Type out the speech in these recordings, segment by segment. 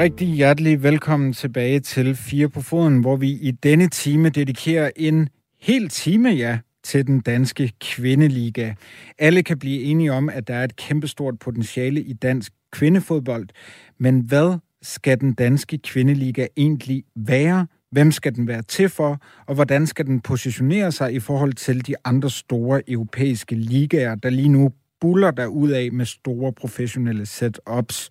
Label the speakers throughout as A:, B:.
A: Rigtig hjertelig velkommen tilbage til Fire på Foden, hvor vi i denne time dedikerer en hel time, ja, til den danske kvindeliga. Alle kan blive enige om, at der er et kæmpestort potentiale i dansk kvindefodbold. Men hvad skal den danske kvindeliga egentlig være? Hvem skal den være til for? Og hvordan skal den positionere sig i forhold til de andre store europæiske ligaer, der lige nu buller der ud af med store professionelle setups?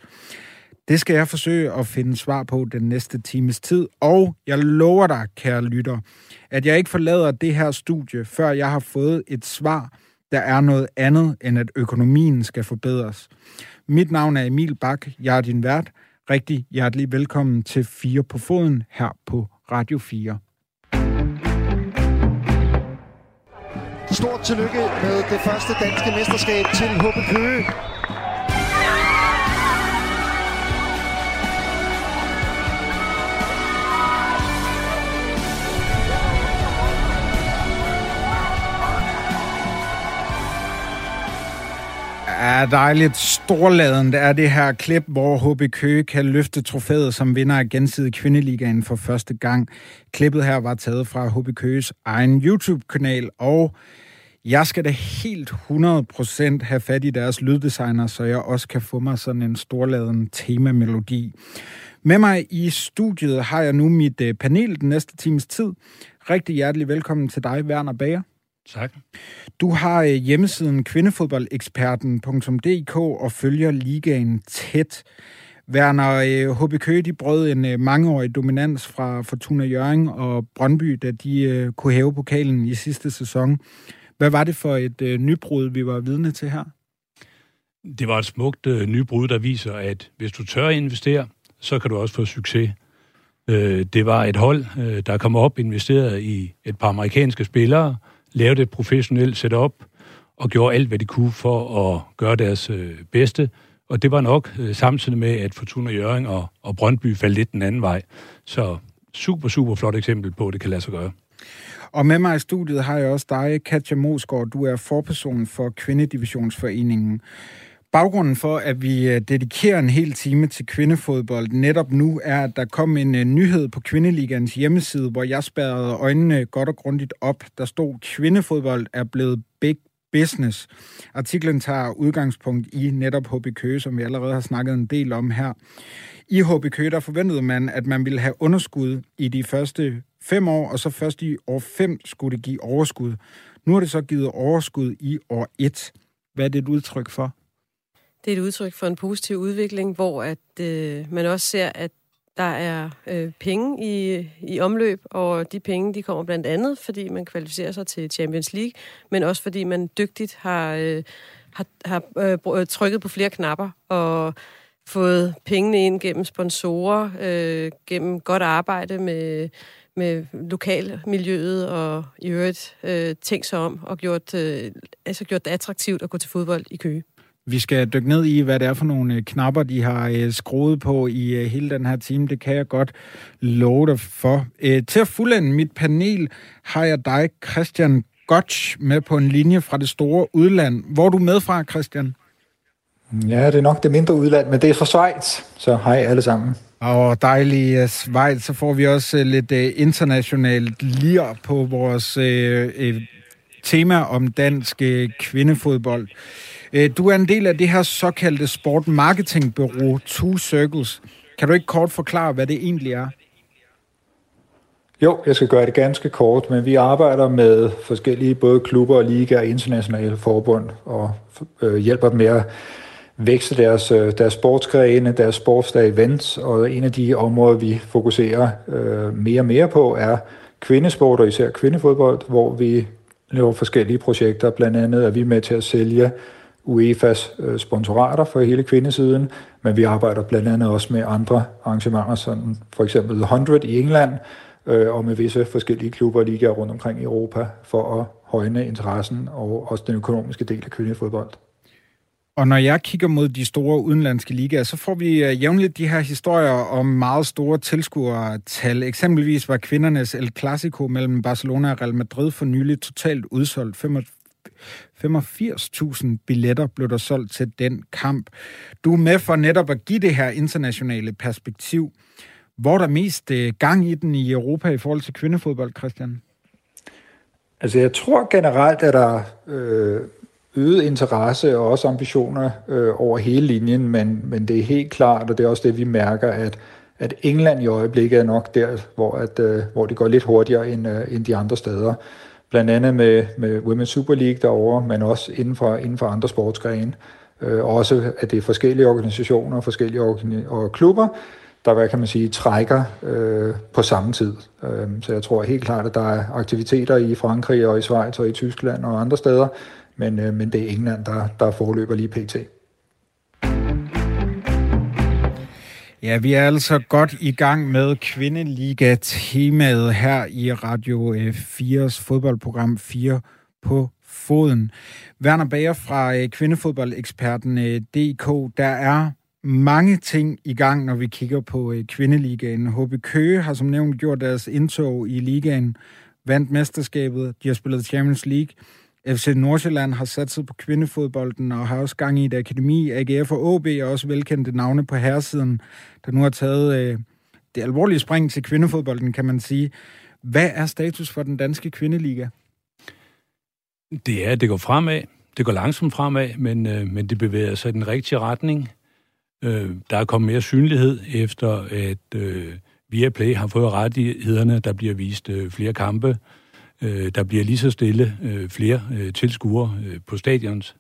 A: Det skal jeg forsøge at finde svar på den næste times tid, og jeg lover dig, kære lytter, at jeg ikke forlader det her studie, før jeg har fået et svar, der er noget andet, end at økonomien skal forbedres. Mit navn er Emil Bak, jeg er din vært. Rigtig hjertelig velkommen til Fire på Foden her på Radio 4.
B: Stort tillykke med det første danske mesterskab til HB Køge.
A: Er dejligt storladent er det her klip, hvor HB Køge kan løfte trofæet som vinder af gensidig kvindeligaen for første gang. Klippet her var taget fra HB Køges egen YouTube-kanal, og jeg skal da helt 100% have fat i deres lyddesigner, så jeg også kan få mig sådan en storladen temamelodi. Med mig i studiet har jeg nu mit øh, panel den næste times tid. Rigtig hjertelig velkommen til dig, Werner Bager.
C: Tak.
A: Du har øh, hjemmesiden kvindefodboldeksperten.dk og følger ligaen tæt. Werner, HB øh, Køge, de brød en øh, mangeårig dominans fra Fortuna Jørgen og Brøndby, da de kunne hæve pokalen i sidste sæson. Hvad var det for et nybrud, vi var vidne til her?
C: Det var et smukt nybrud, der viser, at hvis du tør investere, så kan du også få succes. det var et hold, der kom op, investeret i et par amerikanske spillere, lavede et professionelt setup og gjorde alt, hvad de kunne for at gøre deres øh, bedste. Og det var nok øh, samtidig med, at Fortuna Jøring og, og Brøndby faldt lidt den anden vej. Så super, super flot eksempel på, at det kan lade sig gøre.
A: Og med mig i studiet har jeg også dig, Katja Mosgaard. Du er forperson for Kvindedivisionsforeningen. Baggrunden for, at vi øh, dedikerer en hel time til kvindefodbold netop nu, er, at der kom en øh, nyhed på Kvindeligans hjemmeside, hvor jeg spærrede øjnene godt og grundigt op. Der stod, kvindefodbold er blevet big business. Artiklen tager udgangspunkt i netop HB Køge, som vi allerede har snakket en del om her. I HB Køge, der forventede man, at man ville have underskud i de første fem år, og så først i år fem skulle det give overskud. Nu har det så givet overskud i år et. Hvad er det et udtryk for?
D: Det er et udtryk for en positiv udvikling, hvor at øh, man også ser, at der er øh, penge i, i omløb, og de penge de kommer blandt andet, fordi man kvalificerer sig til Champions League, men også fordi man dygtigt har, øh, har, har øh, øh trykket på flere knapper og fået pengene ind gennem sponsorer, øh, gennem godt arbejde med, med lokalmiljøet og i øvrigt øh, tænkt sig om og gjort, øh, altså gjort det attraktivt at gå til fodbold i Køge.
A: Vi skal dykke ned i, hvad det er for nogle øh, knapper, de har øh, skruet på i øh, hele den her time. Det kan jeg godt love dig for. Til at fuldende mit panel har jeg dig, Christian Gotch, med på en linje fra det store udland. Hvor er du med fra, Christian?
E: Ja, det er nok det mindre udland, men det er fra Schweiz, så hej alle sammen.
A: Og dejlig Schweiz, så får vi også lidt internationalt lir på vores øh, tema om dansk kvindefodbold. Øh, du er en del af det her såkaldte sport marketingbureau Two Circles. Kan du ikke kort forklare, hvad det egentlig er?
E: Jo, jeg skal gøre det ganske kort, men vi arbejder med forskellige både klubber og ligaer og internationale forbund og øh, hjælper dem med at vækste deres, øh, deres sportsgrene, deres sportsdag events, og en af de områder, vi fokuserer øh, mere og mere på, er kvindesport og især kvindefodbold, hvor vi laver forskellige projekter. Blandt andet er vi med til at sælge UEFA's øh, sponsorater for hele kvindesiden, men vi arbejder blandt andet også med andre arrangementer, som for eksempel The 100 i England, øh, og med visse forskellige klubber og ligaer rundt omkring i Europa, for at højne interessen og også den økonomiske del af kvindefodbold.
A: Og når jeg kigger mod de store udenlandske ligaer, så får vi øh, jævnligt de her historier om meget store tilskuertal. Eksempelvis var kvindernes El Clasico mellem Barcelona og Real Madrid for nylig totalt udsolgt. 85.000 billetter blev der solgt til den kamp. Du er med for netop at give det her internationale perspektiv. Hvor er der mest øh, gang i den i Europa i forhold til kvindefodbold, Christian?
E: Altså jeg tror generelt, at der øh, øget interesse og også ambitioner øh, over hele linjen, men, men det er helt klart, og det er også det, vi mærker, at, at England i øjeblikket er nok der, hvor, at, øh, hvor det går lidt hurtigere end, øh, end de andre steder. Blandt andet med, med Women's Super League derovre, men også inden for, inden for andre sportsgrene. Øh, også at det er forskellige organisationer, forskellige organi- og klubber, der, hvad kan man sige, trækker øh, på samme tid. Øh, så jeg tror helt klart, at der er aktiviteter i Frankrig og i Schweiz og i Tyskland og andre steder, men, øh, men det er England, der, der forløber lige pt.
A: Ja, vi er altså godt i gang med Kvindeliga-temaet her i Radio øh, 4's fodboldprogram 4 på foden. Werner Bager fra øh, kvindefodboldeksperten øh, DK, der er mange ting i gang, når vi kigger på kvindeligaen. HB Køge har som nævnt gjort deres indtog i ligaen, vandt mesterskabet, de har spillet Champions League. FC Nordsjælland har satset på kvindefodbolden og har også gang i et akademi. AGF og OB er også velkendte navne på herresiden, der nu har taget øh, det alvorlige spring til kvindefodbolden, kan man sige. Hvad er status for den danske kvindeliga?
C: Det er, det går fremad. Det går langsomt fremad, men, øh, men det bevæger sig i den rigtige retning. Øh, der er kommet mere synlighed efter, at øh, Viaplay har fået rettighederne. Der bliver vist øh, flere kampe. Øh, der bliver lige så stille øh, flere øh, tilskuere øh, på stadions.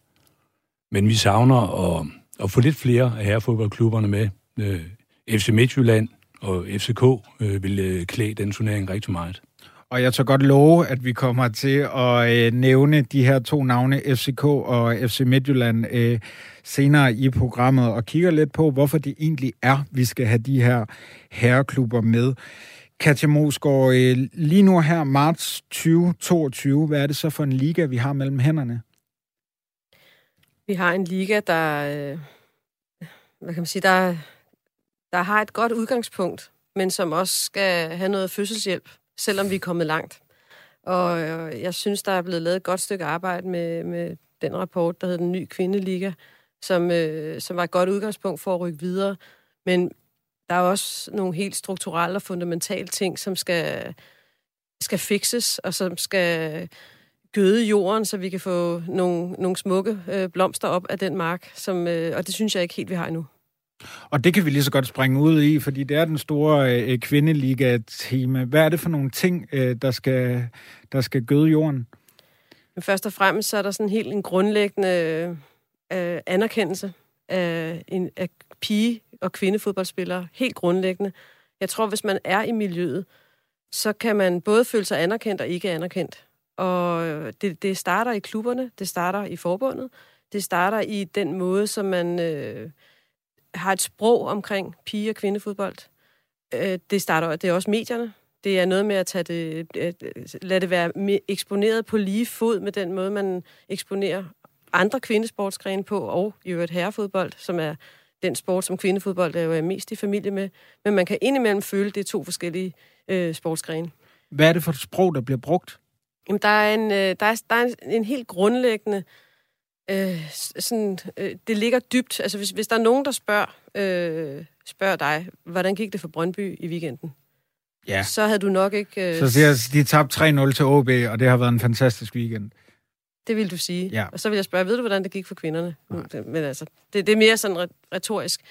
C: Men vi savner at, at få lidt flere af herrefodboldklubberne med. Øh, FC Midtjylland og FCK øh, vil øh, klæde den turnering rigtig meget.
A: Og jeg tør godt love, at vi kommer til at øh, nævne de her to navne, FCK og FC Midtjylland, øh, senere i programmet, og kigger lidt på, hvorfor det egentlig er, vi skal have de her herreklubber med. Katja Mosgaard, øh, lige nu her, marts 2022, hvad er det så for en liga, vi har mellem hænderne?
D: Vi har en liga, der, øh, hvad kan man sige, der, der har et godt udgangspunkt, men som også skal have noget fødselshjælp, selvom vi er kommet langt. Og øh, jeg synes, der er blevet lavet et godt stykke arbejde med, med den rapport, der hedder Den Nye Kvindeliga, som, øh, som var et godt udgangspunkt for at rykke videre. Men der er også nogle helt strukturelle og fundamentale ting, som skal, skal fixes, og som skal gøde jorden, så vi kan få nogle, nogle smukke øh, blomster op af den mark, som, øh, og det synes jeg ikke helt, vi har endnu.
A: Og det kan vi lige så godt springe ud i, fordi det er den store øh, kvindeliga-tema. Hvad er det for nogle ting, øh, der, skal, der skal gøde jorden?
D: Men først og fremmest så er der sådan helt en grundlæggende øh, anerkendelse af, en, af pige- og kvindefodboldspillere. Helt grundlæggende. Jeg tror, hvis man er i miljøet, så kan man både føle sig anerkendt og ikke anerkendt. Og det, det starter i klubberne, det starter i forbundet, det starter i den måde, som man øh, har et sprog omkring pige- og kvindefodbold. Øh, det starter det er også medierne. Det er noget med at tage det, øh, lade det være eksponeret på lige fod med den måde, man eksponerer andre kvindesportsgrene på, og i øvrigt herrefodbold, som er den sport, som kvindefodbold er jo er mest i familie med. Men man kan indimellem føle, det er to forskellige øh, sportsgrene.
A: Hvad er det for et sprog, der bliver brugt?
D: Jamen, der er en, øh, der er, der er en, en helt grundlæggende... Øh, sådan, øh, det ligger dybt. Altså, hvis, hvis der er nogen, der spørger, øh, spørger dig, hvordan gik det for Brøndby i weekenden?
A: Ja.
D: Så havde du nok ikke...
A: Øh, så siger de tabte 3-0 til OB, og det har været en fantastisk weekend.
D: Det vil du sige.
A: Ja.
D: Og så vil jeg spørge, ved du, hvordan det gik for kvinderne? Nej. Men altså, det, det er mere sådan retorisk.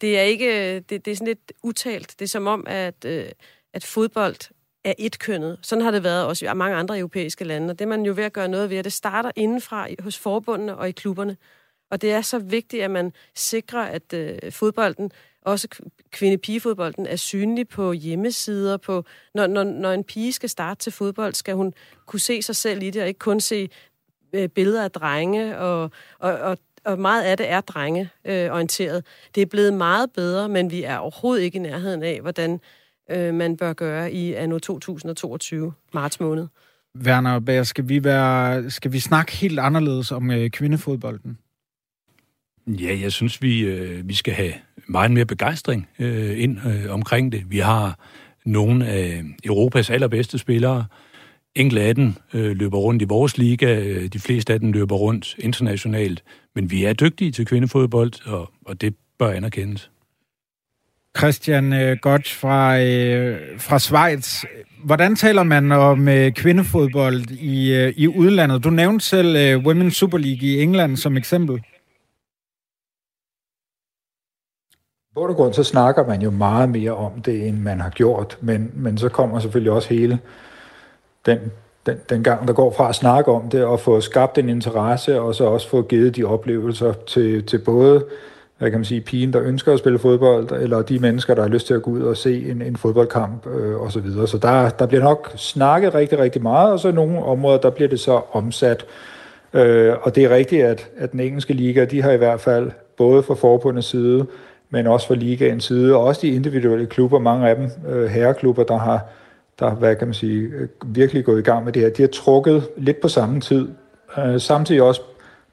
D: Det er ikke, det, det er sådan lidt utalt. Det er som om, at, øh, at fodbold er etkønnet. Sådan har det været også i mange andre europæiske lande, og det er man jo ved at gøre noget ved, det starter indenfra hos forbundene og i klubberne. Og det er så vigtigt, at man sikrer, at øh, fodbolden, også kvinde-pigefodbolden, er synlig på hjemmesider. På, når, når, når en pige skal starte til fodbold, skal hun kunne se sig selv i det, og ikke kun se øh, billeder af drenge, og, og, og, og meget af det er drengeorienteret. Øh, det er blevet meget bedre, men vi er overhovedet ikke i nærheden af, hvordan øh, man bør gøre i anno 2022, marts måned.
A: Werner Bager, skal vi, være, skal vi snakke helt anderledes om øh, kvindefodbolden?
C: Ja, jeg synes, vi, øh, vi skal have meget mere begejstring øh, ind øh, omkring det. Vi har nogle af Europas allerbedste spillere Enkelte af dem øh, løber rundt i vores liga, øh, de fleste af dem løber rundt internationalt, men vi er dygtige til kvindefodbold, og, og det bør anerkendes.
A: Christian øh, Gotch fra, øh, fra Schweiz. Hvordan taler man om øh, kvindefodbold i, øh, i udlandet? Du nævnte selv øh, Women's Super League i England som eksempel.
E: På grund så snakker man jo meget mere om det, end man har gjort, men, men så kommer selvfølgelig også hele den, den, den gang, der går fra at snakke om det og få skabt en interesse, og så også få givet de oplevelser til, til både hvad kan man sige, pigen, der ønsker at spille fodbold, eller de mennesker, der har lyst til at gå ud og se en, en fodboldkamp øh, osv. Så, videre. så der, der bliver nok snakket rigtig, rigtig meget, og så nogle områder, der bliver det så omsat. Øh, og det er rigtigt, at, at den engelske liga, de har i hvert fald både fra forbundets side, men også fra ligaens side, og også de individuelle klubber, mange af dem, øh, herreklubber, der har, der, hvad kan man sige, øh, virkelig gået i gang med det her, de har trukket lidt på samme tid, øh, samtidig også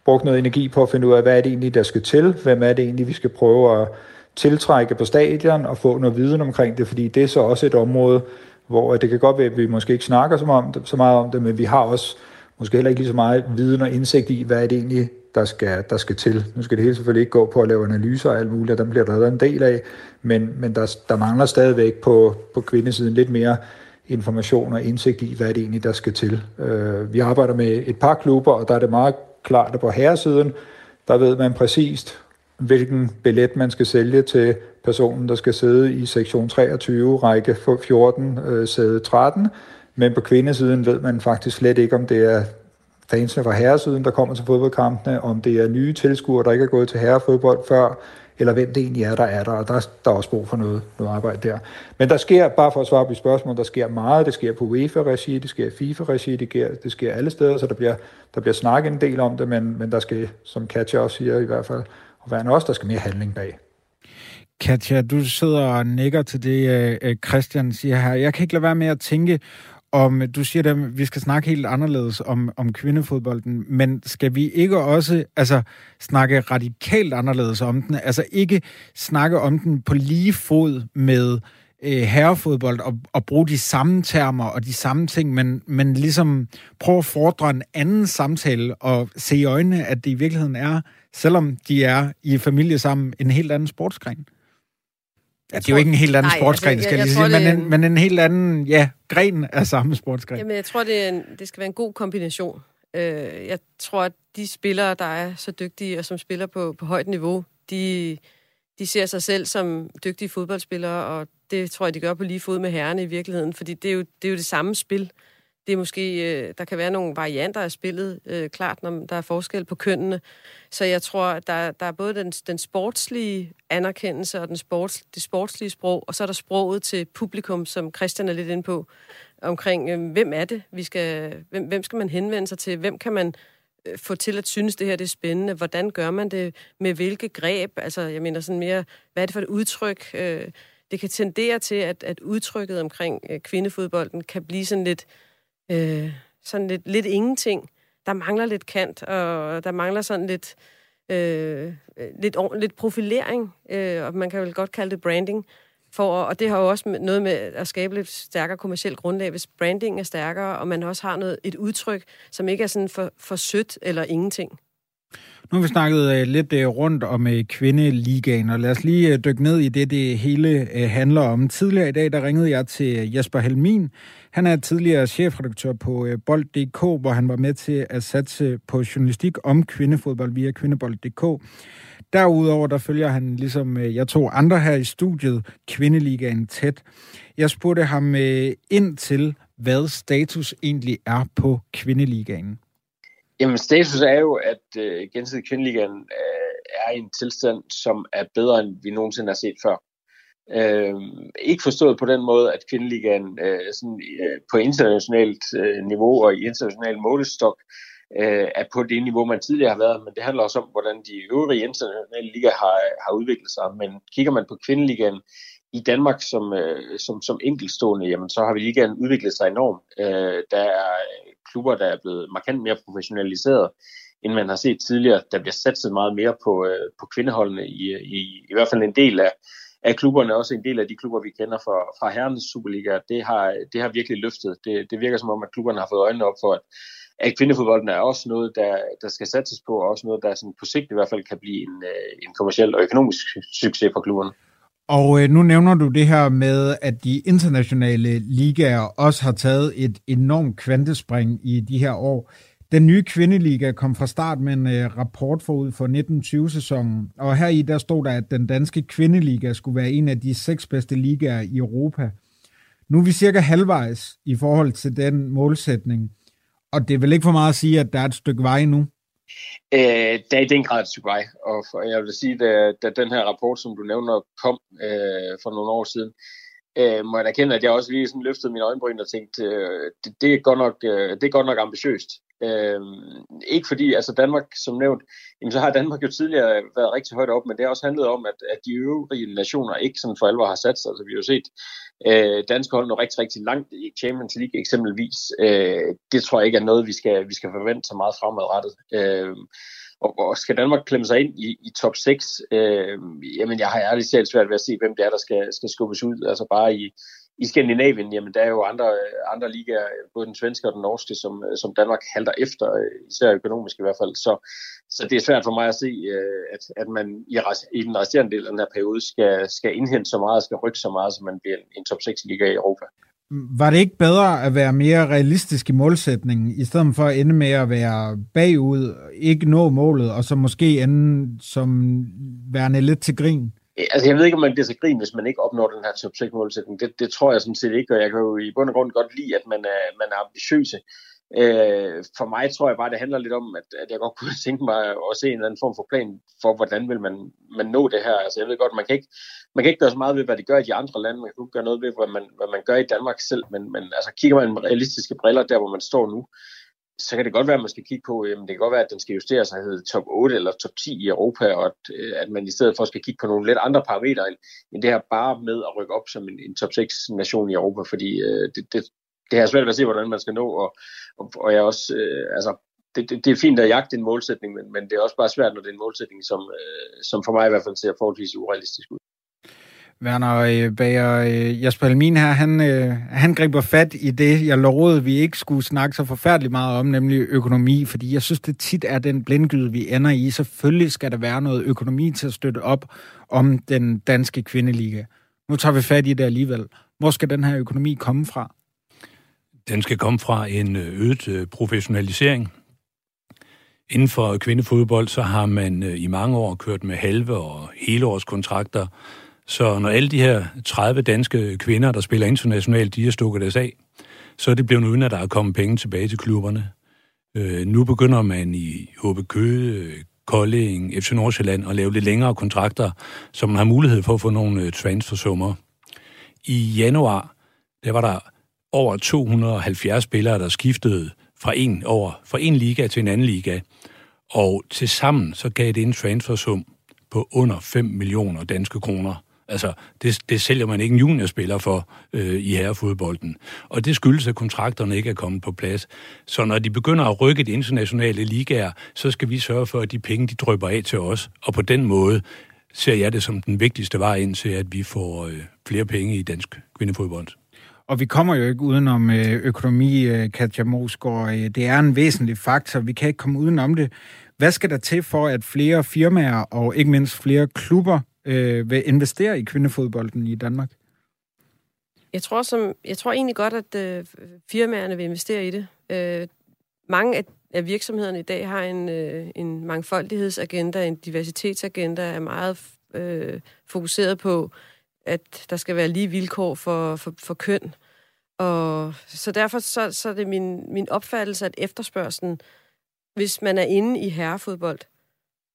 E: brugt noget energi på at finde ud af, hvad er det egentlig, der skal til, hvem er det egentlig, vi skal prøve at tiltrække på stadion og få noget viden omkring det, fordi det er så også et område, hvor øh, det kan godt være, at vi måske ikke snakker så meget om det, så meget om det men vi har også måske heller ikke lige så meget viden og indsigt i, hvad er det egentlig, der skal, der skal til. Nu skal det hele selvfølgelig ikke gå på at lave analyser og alt muligt, og dem bliver der en del af, men, men der, der mangler stadigvæk på, på kvindesiden lidt mere information og indsigt i, hvad det egentlig, der skal til. Øh, vi arbejder med et par klubber, og der er det meget klart, at på herresiden, der ved man præcist, hvilken billet man skal sælge til personen, der skal sidde i sektion 23, række 14, øh, sæde 13. Men på kvindesiden ved man faktisk slet ikke, om det er fansene fra herresiden, der kommer til fodboldkampene, om det er nye tilskuere, der ikke er gået til herrefodbold før, eller hvem det egentlig er, der er der, og der, der er også brug for noget, noget arbejde der. Men der sker, bare for at svare på spørgsmål, der sker meget, det sker på UEFA-regi, det sker FIFA-regi, det sker, det sker alle steder, så der bliver, der bliver snakket en del om det, men, men der skal, som Katja også siger i hvert fald, og være også, der skal mere handling bag.
A: Katja, du sidder og nikker til det, øh, øh, Christian siger her. Jeg kan ikke lade være med at tænke, om du siger, at vi skal snakke helt anderledes om, om kvindefodbolden, men skal vi ikke også altså, snakke radikalt anderledes om den? Altså ikke snakke om den på lige fod med øh, herrefodbold og, og bruge de samme termer og de samme ting, men, men ligesom prøve at fordre en anden samtale og se i øjnene, at det i virkeligheden er, selvom de er i familie sammen, en helt anden sportsgren. Ja, det er jo ikke en helt anden nej, sportsgren, altså, jeg, skal jeg, jeg sige, men, en, men en helt anden ja, gren af samme sportsgren.
D: Jamen, jeg tror, det, er en, det skal være en god kombination. Øh, jeg tror, at de spillere, der er så dygtige og som spiller på, på højt niveau, de, de ser sig selv som dygtige fodboldspillere, og det tror jeg, de gør på lige fod med herrene i virkeligheden, fordi det er jo det, er jo det samme spil. Det er måske, øh, der kan være nogle varianter af spillet, øh, klart, når der er forskel på kønnene. Så jeg tror, at der, der er både den, den sportslige anerkendelse og den sports, det sportslige sprog, og så er der sproget til publikum, som Christian er lidt inde på, omkring, øh, hvem er det, vi skal, hvem, hvem skal man henvende sig til, hvem kan man øh, få til at synes, det her det er spændende, hvordan gør man det, med hvilke greb, altså jeg mener sådan mere, hvad er det for et udtryk, øh, det kan tendere til, at, at udtrykket omkring øh, kvindefodbolden kan blive sådan lidt, øh, øh, sådan lidt, lidt ingenting. Der mangler lidt kant, og der mangler sådan lidt, øh, øh lidt, lidt profilering, øh, og man kan vel godt kalde det branding. For, og det har jo også noget med at skabe lidt stærkere kommersielt grundlag, hvis branding er stærkere, og man også har noget, et udtryk, som ikke er sådan for, for sødt eller ingenting.
A: Nu har vi snakket øh, lidt øh, rundt om øh, kvindeligaen, og lad os lige dykke ned i det, det hele handler om. Tidligere i dag, der ringede jeg til Jesper Helmin. Han er tidligere chefredaktør på Bold.dk, hvor han var med til at satse på journalistik om kvindefodbold via kvindebold.dk. Derudover, der følger han, ligesom jeg to andre her i studiet, kvindeligaen tæt. Jeg spurgte ham ind til, hvad status egentlig er på kvindeligaen.
F: Jamen, status er jo, at øh, gensidig kvindeligaen øh, er i en tilstand, som er bedre, end vi nogensinde har set før. Øh, ikke forstået på den måde, at kvindeligaen øh, sådan, øh, på internationalt øh, niveau og i international målestok øh, er på det niveau, man tidligere har været, men det handler også om, hvordan de øvrige internationale ligaer har, har udviklet sig. Men kigger man på kvindeligaen i Danmark som, øh, som, som enkeltstående, jamen, så har vi ligaen udviklet sig enormt. Øh, der er øh, klubber, der er blevet markant mere professionaliseret, end man har set tidligere. Der bliver satset meget mere på, øh, på kvindeholdene, i, i, i hvert fald en del af, af klubberne også en del af de klubber, vi kender fra, fra herrenes Superliga. Det har, det har virkelig løftet. Det, det virker som om, at klubberne har fået øjnene op for, at, at kvindefodbolden er også noget, der, der skal satses på, og også noget, der sådan på sigt i hvert fald kan blive en, øh, en kommersiel og økonomisk succes for klubberne.
A: Og øh, nu nævner du det her med, at de internationale ligaer også har taget et enormt kvantespring i de her år. Den nye kvindeliga kom fra start med en øh, rapport forud for 1920-sæsonen, og her i der stod der, at den danske kvindeliga skulle være en af de seks bedste ligaer i Europa. Nu er vi cirka halvvejs i forhold til den målsætning, og det er vel ikke for meget at sige, at der er et stykke vej nu?
F: Øh, der er i den grad et og for, jeg vil sige, da, da den her rapport, som du nævner, kom øh, for nogle år siden, øh, må jeg erkende, at jeg også lige sådan løftede mine øjenbryn og tænkte, øh, det, det, er godt nok, øh, det er godt nok ambitiøst. Øh, ikke fordi, altså Danmark, som nævnt, jamen så har Danmark jo tidligere været rigtig højt op, men det har også handlet om, at, at de øvrige nationer ikke sådan for alvor har sat sig. Altså vi har jo set øh, danske hold nå rigtig, rigtig langt i Champions League eksempelvis. Øh, det tror jeg ikke er noget, vi skal, vi skal forvente så meget fremadrettet. Øh, og, og skal Danmark klemme sig ind i, i top 6, øh, jamen jeg har ærligt selv svært ved at se, hvem det er, der skal, skal skubbes ud. Altså bare i, i Skandinavien, jamen der er jo andre, andre ligaer, både den svenske og den norske, som, som Danmark halter efter, øh, især økonomisk i hvert fald. Så, så det er svært for mig at se, øh, at, at man i, i den resterende del af den her periode skal, skal indhente så meget, skal rykke så meget, så man bliver en, en top 6-liga i Europa.
A: Var det ikke bedre at være mere realistisk i målsætningen, i stedet for at ende med at være bagud, ikke nå målet, og så måske ende som værende lidt til grin?
F: Altså, jeg ved ikke, om man bliver så grin, hvis man ikke opnår den her top 6 målsætning. Det, det tror jeg sådan set ikke, og jeg kan jo i bund og grund godt lide, at man er, man er ambitiøse. Øh, for mig tror jeg bare, det handler lidt om, at, at jeg godt kunne tænke mig at se en eller anden form for plan for, hvordan vil man, man nå det her. Altså, jeg ved godt, man kan, ikke, man kan ikke gøre så meget ved, hvad det gør i de andre lande. Man kan ikke gøre noget ved, hvad man, hvad man gør i Danmark selv. Men, men altså, kigger man med realistiske briller der, hvor man står nu, så kan det godt være, at man skal kigge på, jamen det kan godt være, at den skal justeres sig hedder top 8 eller top 10 i Europa, og at, øh, at man i stedet for skal kigge på nogle lidt andre parametre, end det her bare med at rykke op som en, en top 6 nation i Europa, fordi øh, det, det, det er svært at se, hvordan man skal nå, og, og, og jeg også, øh, altså, det, det, det er fint at jagte en målsætning, men, men det er også bare svært, når det er en målsætning, som, øh, som for mig i hvert fald ser forholdsvis urealistisk ud.
A: Werner øh, Bager, Jesper Jasper her, han, øh, han griber fat i det, jeg lovede, vi ikke skulle snakke så forfærdeligt meget om, nemlig økonomi, fordi jeg synes, det tit er den blindgyde, vi ender i. Selvfølgelig skal der være noget økonomi til at støtte op om den danske kvindeliga. Nu tager vi fat i det alligevel. Hvor skal den her økonomi komme fra?
C: Den skal komme fra en øget professionalisering. Inden for kvindefodbold, så har man i mange år kørt med halve og hele års kontrakter, så når alle de her 30 danske kvinder, der spiller internationalt, de har stukket deres af, så er det blevet uden, at der er kommet penge tilbage til klubberne. Øh, nu begynder man i HB Køge, Kolding, FC Nordsjælland at lave lidt længere kontrakter, så man har mulighed for at få nogle øh, transfersummer. I januar, der var der over 270 spillere, der skiftede fra en, over, fra en liga til en anden liga. Og til sammen så gav det en transfersum på under 5 millioner danske kroner. Altså, det, det sælger man ikke en juniorspiller for øh, i herrefodbolden. Og det skyldes, at kontrakterne ikke er kommet på plads. Så når de begynder at rykke de internationale ligaer, så skal vi sørge for, at de penge, de drøber af til os. Og på den måde ser jeg det som den vigtigste vej ind til, at vi får øh, flere penge i dansk kvindefodbold.
A: Og vi kommer jo ikke udenom øh, økonomi, øh, Katja Mosgaard. Øh, det er en væsentlig faktor. Vi kan ikke komme udenom det. Hvad skal der til for, at flere firmaer og ikke mindst flere klubber øh, vil investere i kvindefodbolden i Danmark?
D: Jeg tror, som, jeg tror egentlig godt, at øh, firmaerne vil investere i det. Øh, mange af, af virksomhederne i dag har en, øh, en mangfoldighedsagenda, en diversitetsagenda, er meget øh, fokuseret på, at der skal være lige vilkår for, for, for køn. Og så derfor så, så er det min, min opfattelse, at efterspørgselen, hvis man er inde i herrefodbold,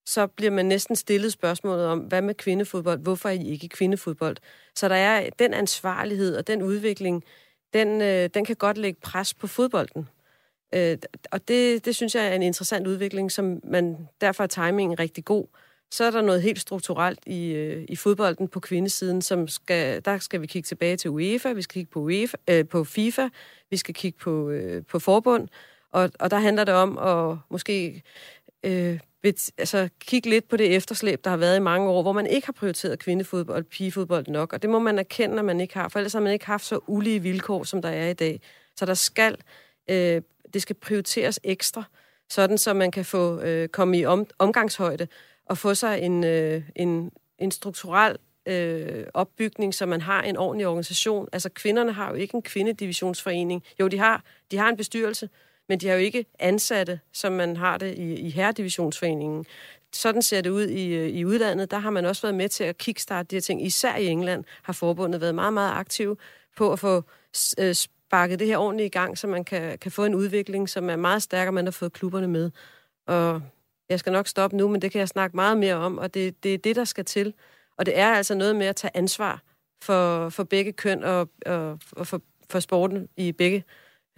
D: så bliver man næsten stillet spørgsmålet om, hvad med kvindefodbold? Hvorfor er I ikke kvindefodbold? Så der er den ansvarlighed og den udvikling, den, øh, den kan godt lægge pres på fodbolden. Øh, og det, det synes jeg er en interessant udvikling, som man derfor er timingen rigtig god. Så er der noget helt strukturelt i, øh, i fodbolden på kvindesiden, som skal, der skal vi kigge tilbage til UEFA, vi skal kigge på, UEFA, øh, på FIFA, vi skal kigge på, øh, på forbund, og, og der handler det om at måske øh, altså, kigge lidt på det efterslæb, der har været i mange år, hvor man ikke har prioriteret kvindefodbold pigefodbold nok, og det må man erkende, at man ikke har, for ellers har man ikke haft så ulige vilkår, som der er i dag. Så der skal, øh, det skal prioriteres ekstra, sådan så man kan få øh, komme i om, omgangshøjde og få sig en, øh, en, en strukturel øh, opbygning, så man har en ordentlig organisation. Altså kvinderne har jo ikke en kvindedivisionsforening. Jo, de har, de har en bestyrelse, men de har jo ikke ansatte, som man har det i, i herredivisionsforeningen. Sådan ser det ud i, i udlandet. Der har man også været med til at kickstarte de her ting. Især i England har forbundet været meget, meget aktiv på at få øh, sparket det her ordentligt i gang, så man kan, kan få en udvikling, som er meget stærkere, man har fået klubberne med. Og jeg skal nok stoppe nu, men det kan jeg snakke meget mere om, og det, det er det, der skal til. Og det er altså noget med at tage ansvar for, for begge køn og, og, og for, for sporten i begge,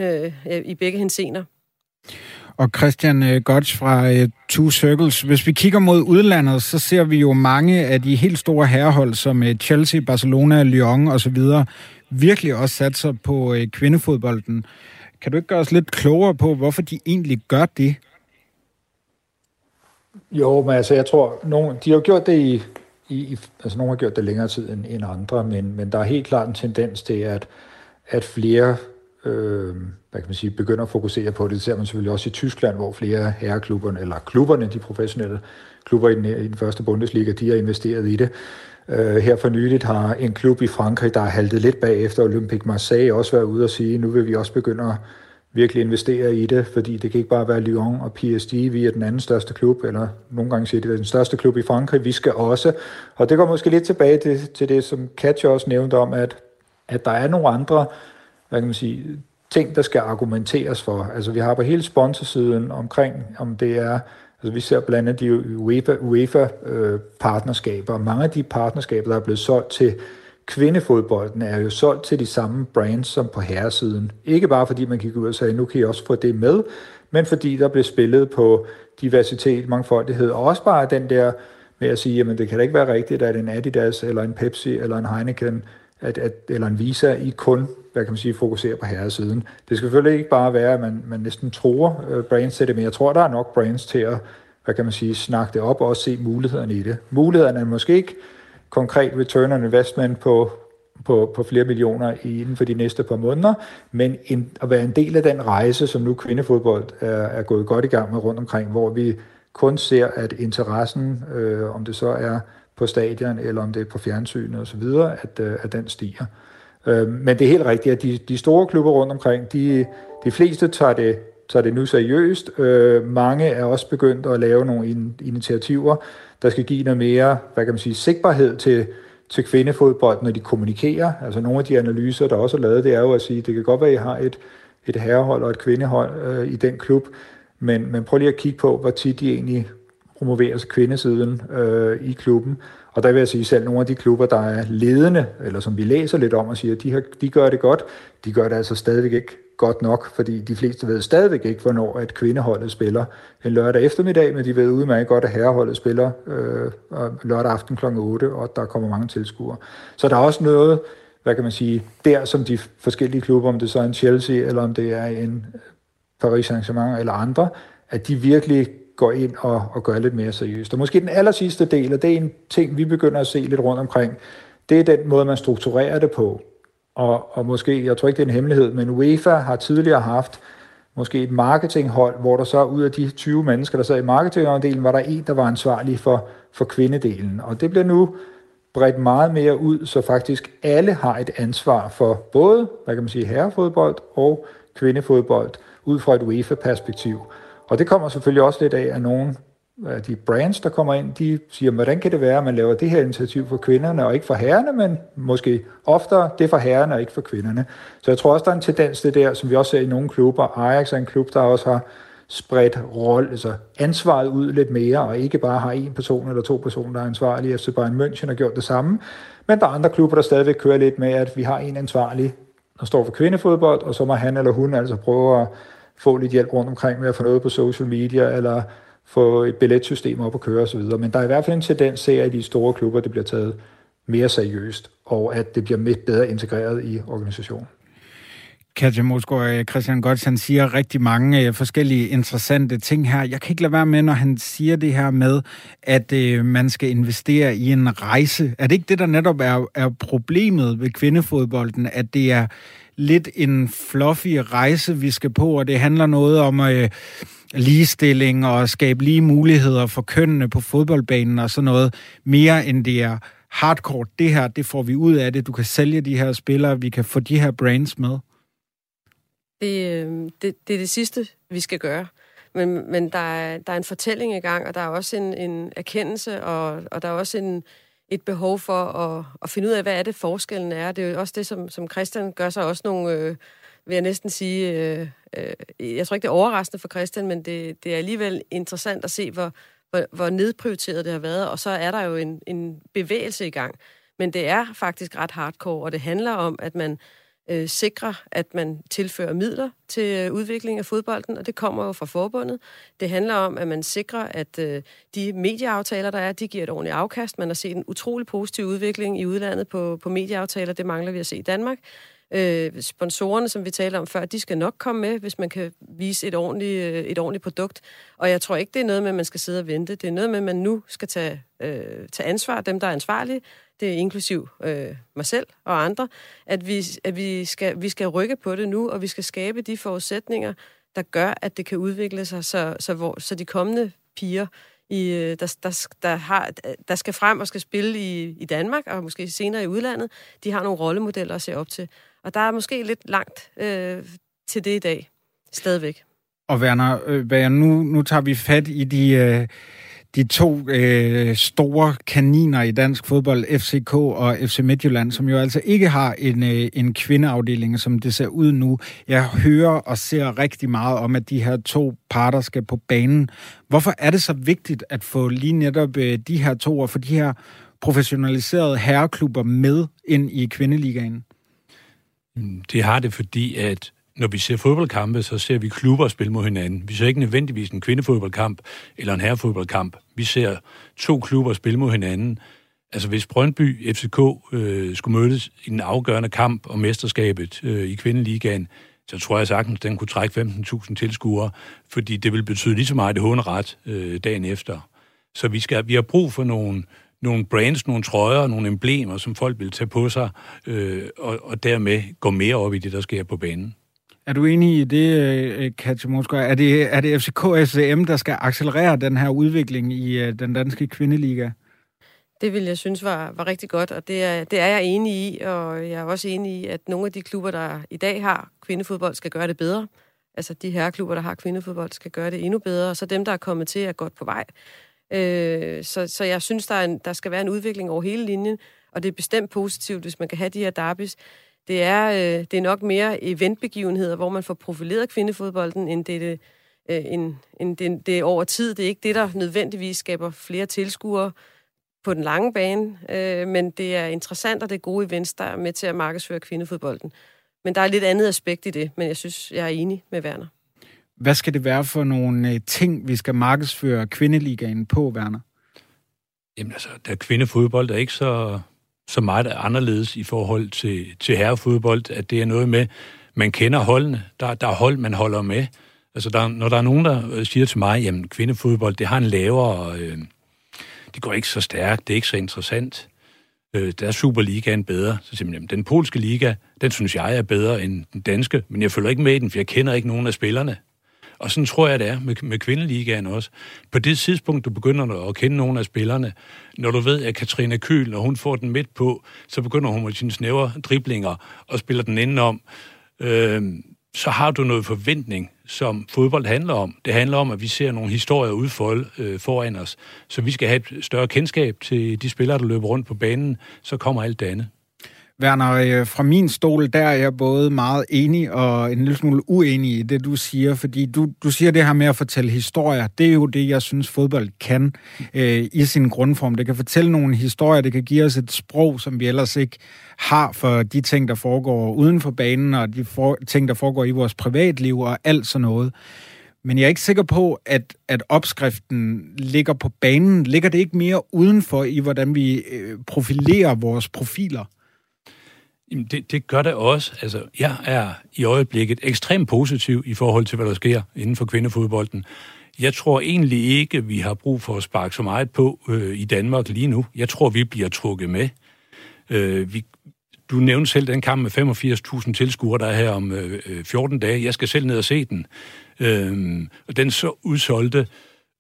D: øh, i begge hensener.
A: Og Christian øh, Gotts fra uh, Two Circles. Hvis vi kigger mod udlandet, så ser vi jo mange af de helt store herrehold, som uh, Chelsea, Barcelona, Lyon osv., virkelig også satser på kvindefodbolden. Kan du ikke gøre os lidt klogere på, hvorfor de egentlig gør det?
E: Jo, men altså, jeg tror, nogen, de har gjort det i, i, altså nogle har gjort det længere tid end, end andre, men, men der er helt klart en tendens til, at, at flere øh, hvad kan man sige, begynder at fokusere på det. Det ser man selvfølgelig også i Tyskland, hvor flere herreklubberne, eller klubberne, de professionelle klubber i den, i den første Bundesliga, de har investeret i det. Øh, her for nyligt har en klub i Frankrig, der har haltet lidt bag efter Olympique Marseille, også været ude og sige, nu vil vi også begynde at virkelig investere i det, fordi det kan ikke bare være Lyon og PSG, vi er den anden største klub, eller nogle gange siger det, den største klub i Frankrig, vi skal også. Og det går måske lidt tilbage til, til det, som Katja også nævnte om, at, at der er nogle andre hvad kan man sige, ting, der skal argumenteres for. Altså vi har på hele sponsorsiden omkring, om det er, altså vi ser blandt andet de UEFA, UEFA øh, partnerskaber, mange af de partnerskaber, der er blevet solgt til kvindefodbolden er jo solgt til de samme brands som på herresiden. Ikke bare fordi man gik ud og sagde, nu kan I også få det med, men fordi der blev spillet på diversitet, mangfoldighed, og også bare den der med at sige, jamen det kan da ikke være rigtigt, at en Adidas eller en Pepsi eller en Heineken at, at, eller en Visa, I kun hvad kan man sige, fokuserer på herresiden. Det skal selvfølgelig ikke bare være, at man, man næsten tror øh, brands til det, men jeg tror, der er nok brands til at hvad kan man sige, snakke det op og også se mulighederne i det. Mulighederne er måske ikke konkret return on investment på, på, på flere millioner inden for de næste par måneder, men en, at være en del af den rejse, som nu kvindefodbold er, er gået godt i gang med rundt omkring, hvor vi kun ser, at interessen, øh, om det så er på stadion eller om det er på fjernsynet osv., at, øh, at den stiger. Øhm, men det er helt rigtigt, at de, de store klubber rundt omkring, de, de fleste tager det, tager det nu seriøst. Øh, mange er også begyndt at lave nogle in, initiativer, der skal give noget mere, hvad kan man sige, sigtbarhed til, til kvindefodbold, når de kommunikerer. Altså nogle af de analyser, der også er lavet, det er jo at sige, det kan godt være, at I har et, et herrehold og et kvindehold øh, i den klub, men, men prøv lige at kigge på, hvor tit de egentlig promoveres kvindesiden øh, i klubben. Og der vil jeg sige, selv nogle af de klubber, der er ledende, eller som vi læser lidt om og siger, de, har, de gør det godt, de gør det altså stadigvæk ikke godt nok, fordi de fleste ved stadigvæk ikke, hvornår at kvindeholdet spiller en lørdag eftermiddag, men de ved udmærket godt, at herreholdet spiller øh, lørdag aften kl. 8, og der kommer mange tilskuere. Så der er også noget, hvad kan man sige, der som de forskellige klubber, om det så er en Chelsea, eller om det er en øh, Paris Saint-Germain eller andre, at de virkelig går ind og, og gør lidt mere seriøst. Og måske den aller sidste del, og det er en ting, vi begynder at se lidt rundt omkring, det er den måde, man strukturerer det på. Og, og måske, jeg tror ikke, det er en hemmelighed, men UEFA har tidligere haft måske et marketinghold, hvor der så ud af de 20 mennesker, der sad i marketingafdelingen, var der en, der var ansvarlig for, for kvindedelen. Og det bliver nu bredt meget mere ud, så faktisk alle har et ansvar for både, hvad kan man sige, herrefodbold og kvindefodbold, ud fra et UEFA-perspektiv. Og det kommer selvfølgelig også lidt af, at nogle af de brands, der kommer ind, de siger, hvordan kan det være, at man laver det her initiativ for kvinderne, og ikke for herrerne, men måske oftere det for herrerne og ikke for kvinderne. Så jeg tror også, der er en tendens det der, som vi også ser i nogle klubber. Ajax er en klub, der også har spredt rolle, altså ansvaret ud lidt mere, og ikke bare har en person eller to personer, der er ansvarlige. FC Bayern München har gjort det samme. Men der er andre klubber, der stadigvæk kører lidt med, at vi har en ansvarlig, der står for kvindefodbold, og så må han eller hun altså prøve at få lidt hjælp rundt omkring med at få noget på social media, eller få et billetsystem op at køre osv. Men der er i hvert fald en tendens til, at i de store klubber, det bliver taget mere seriøst, og at det bliver bedre integreret i organisationen.
A: Katja Mosgaard, øh, Christian Gotts, han siger rigtig mange øh, forskellige interessante ting her. Jeg kan ikke lade være med, når han siger det her med, at øh, man skal investere i en rejse. Er det ikke det, der netop er, er problemet ved kvindefodbolden, at det er lidt en fluffy rejse, vi skal på, og det handler noget om øh, ligestilling og skabe lige muligheder for kønnene på fodboldbanen og sådan noget, mere end det er hardcore. Det her, det får vi ud af det. Du kan sælge de her spillere, vi kan få de her brands med.
D: Det, øh, det, det er det sidste, vi skal gøre. Men, men der, er, der er en fortælling i gang, og der er også en, en erkendelse, og, og der er også en, et behov for at, at finde ud af, hvad er det forskellen er. Det er jo også det, som, som Christian gør sig også nogle, øh, vil jeg næsten sige, øh, øh, jeg tror ikke, det er overraskende for Christian, men det, det er alligevel interessant at se, hvor, hvor, hvor nedprioriteret det har været, og så er der jo en, en bevægelse i gang. Men det er faktisk ret hardcore, og det handler om, at man øh, sikrer, at man tilfører midler til øh, udvikling af fodbolden, og det kommer jo fra forbundet. Det handler om, at man sikrer, at øh, de medieaftaler, der er, de giver et ordentligt afkast. Man har set en utrolig positiv udvikling i udlandet på, på medieaftaler. Det mangler vi at se i Danmark. Øh, sponsorerne, som vi talte om før, de skal nok komme med, hvis man kan vise et ordentligt, øh, et ordentligt produkt. Og jeg tror ikke, det er noget med, at man skal sidde og vente. Det er noget med, at man nu skal tage, øh, tage ansvar, dem der er ansvarlige, det er inklusiv øh, mig selv og andre, at, vi, at vi, skal, vi skal rykke på det nu, og vi skal skabe de forudsætninger, der gør, at det kan udvikle sig, så, så, hvor, så de kommende piger, i, øh, der, der, der, har, der skal frem og skal spille i, i Danmark, og måske senere i udlandet, de har nogle rollemodeller at se op til. Og der er måske lidt langt øh, til det i dag, stadigvæk.
A: Og Werner, øh, nu, nu tager vi fat i de... Øh de to øh, store kaniner i dansk fodbold, FCK og FC Midtjylland, som jo altså ikke har en, øh, en kvindeafdeling, som det ser ud nu. Jeg hører og ser rigtig meget om, at de her to parter skal på banen. Hvorfor er det så vigtigt at få lige netop øh, de her to og få de her professionaliserede herreklubber med ind i kvindeligaen?
C: Det har det, fordi at når vi ser fodboldkampe, så ser vi klubber spille mod hinanden. Vi ser ikke nødvendigvis en kvindefodboldkamp eller en herrefodboldkamp. Vi ser to klubber spille mod hinanden. Altså hvis Brøndby FCK øh, skulle mødes i en afgørende kamp om mesterskabet øh, i kvindeligaen, så tror jeg sagtens, at den kunne trække 15.000 tilskuere, fordi det vil betyde lige så meget det hunderet øh, dagen efter. Så vi, skal, vi har brug for nogle, nogle brands, nogle trøjer, nogle emblemer, som folk vil tage på sig, øh, og, og dermed gå mere op i det, der sker på banen.
A: Er du enig i det, øh, Katja Moskva? Er det, er det FCK FCM, der skal accelerere den her udvikling i øh, den danske kvindeliga?
D: Det vil jeg synes var, var rigtig godt, og det er, det er jeg enig i, og jeg er også enig i, at nogle af de klubber, der i dag har kvindefodbold, skal gøre det bedre. Altså de her klubber, der har kvindefodbold, skal gøre det endnu bedre, og så dem, der er kommet til, er godt på vej. Øh, så, så jeg synes, der, er en, der skal være en udvikling over hele linjen, og det er bestemt positivt, hvis man kan have de her derbys. Det er, øh, det er nok mere eventbegivenheder, hvor man får profileret kvindefodbolden, end det, det, øh, end, end det, det er over tid. Det er ikke det, der nødvendigvis skaber flere tilskuere på den lange bane, øh, men det er interessant, og det er gode events, der er med til at markedsføre kvindefodbolden. Men der er et lidt andet aspekt i det, men jeg synes, jeg er enig med Werner.
A: Hvad skal det være for nogle øh, ting, vi skal markedsføre kvindeligaen på, Werner?
C: Jamen altså, der er kvindefodbold, der er ikke så så meget anderledes i forhold til, til herrefodbold, at det er noget med, man kender holdene. Der, der er hold, man holder med. Altså, der, når der er nogen, der øh, siger til mig, jamen, kvindefodbold, det har en lavere... Øh, det går ikke så stærkt, det er ikke så interessant. Øh, der er Superligaen bedre. Så siger man, jamen, den polske liga, den synes jeg er bedre end den danske, men jeg følger ikke med i den, for jeg kender ikke nogen af spillerne. Og sådan tror jeg, det er med, med kvindeligaen også. På det tidspunkt, du begynder at kende nogle af spillerne, når du ved, at Katrine Kyl, når hun får den midt på, så begynder hun med sine snævre driblinger og spiller den indenom. Øh, så har du noget forventning, som fodbold handler om. Det handler om, at vi ser nogle historier udfolde øh, foran os. Så vi skal have et større kendskab til de spillere, der løber rundt på banen. Så kommer alt det andet.
A: Werner, øh, fra min stol, der er jeg både meget enig og en lille smule uenig i det, du siger, fordi du, du siger det her med at fortælle historier. Det er jo det, jeg synes, fodbold kan øh, i sin grundform. Det kan fortælle nogle historier, det kan give os et sprog, som vi ellers ikke har for de ting, der foregår uden for banen, og de for, ting, der foregår i vores privatliv og alt sådan noget. Men jeg er ikke sikker på, at, at opskriften ligger på banen. Ligger det ikke mere udenfor i, hvordan vi øh, profilerer vores profiler?
C: Jamen, det, det gør det også. Altså, jeg er i øjeblikket ekstremt positiv i forhold til, hvad der sker inden for kvindefodbolden. Jeg tror egentlig ikke, vi har brug for at sparke så meget på øh, i Danmark lige nu. Jeg tror, vi bliver trukket med. Øh, vi, du nævnte selv den kamp med 85.000 tilskuere, der er her om øh, 14 dage. Jeg skal selv ned og se den. Øh, og den så udsolgte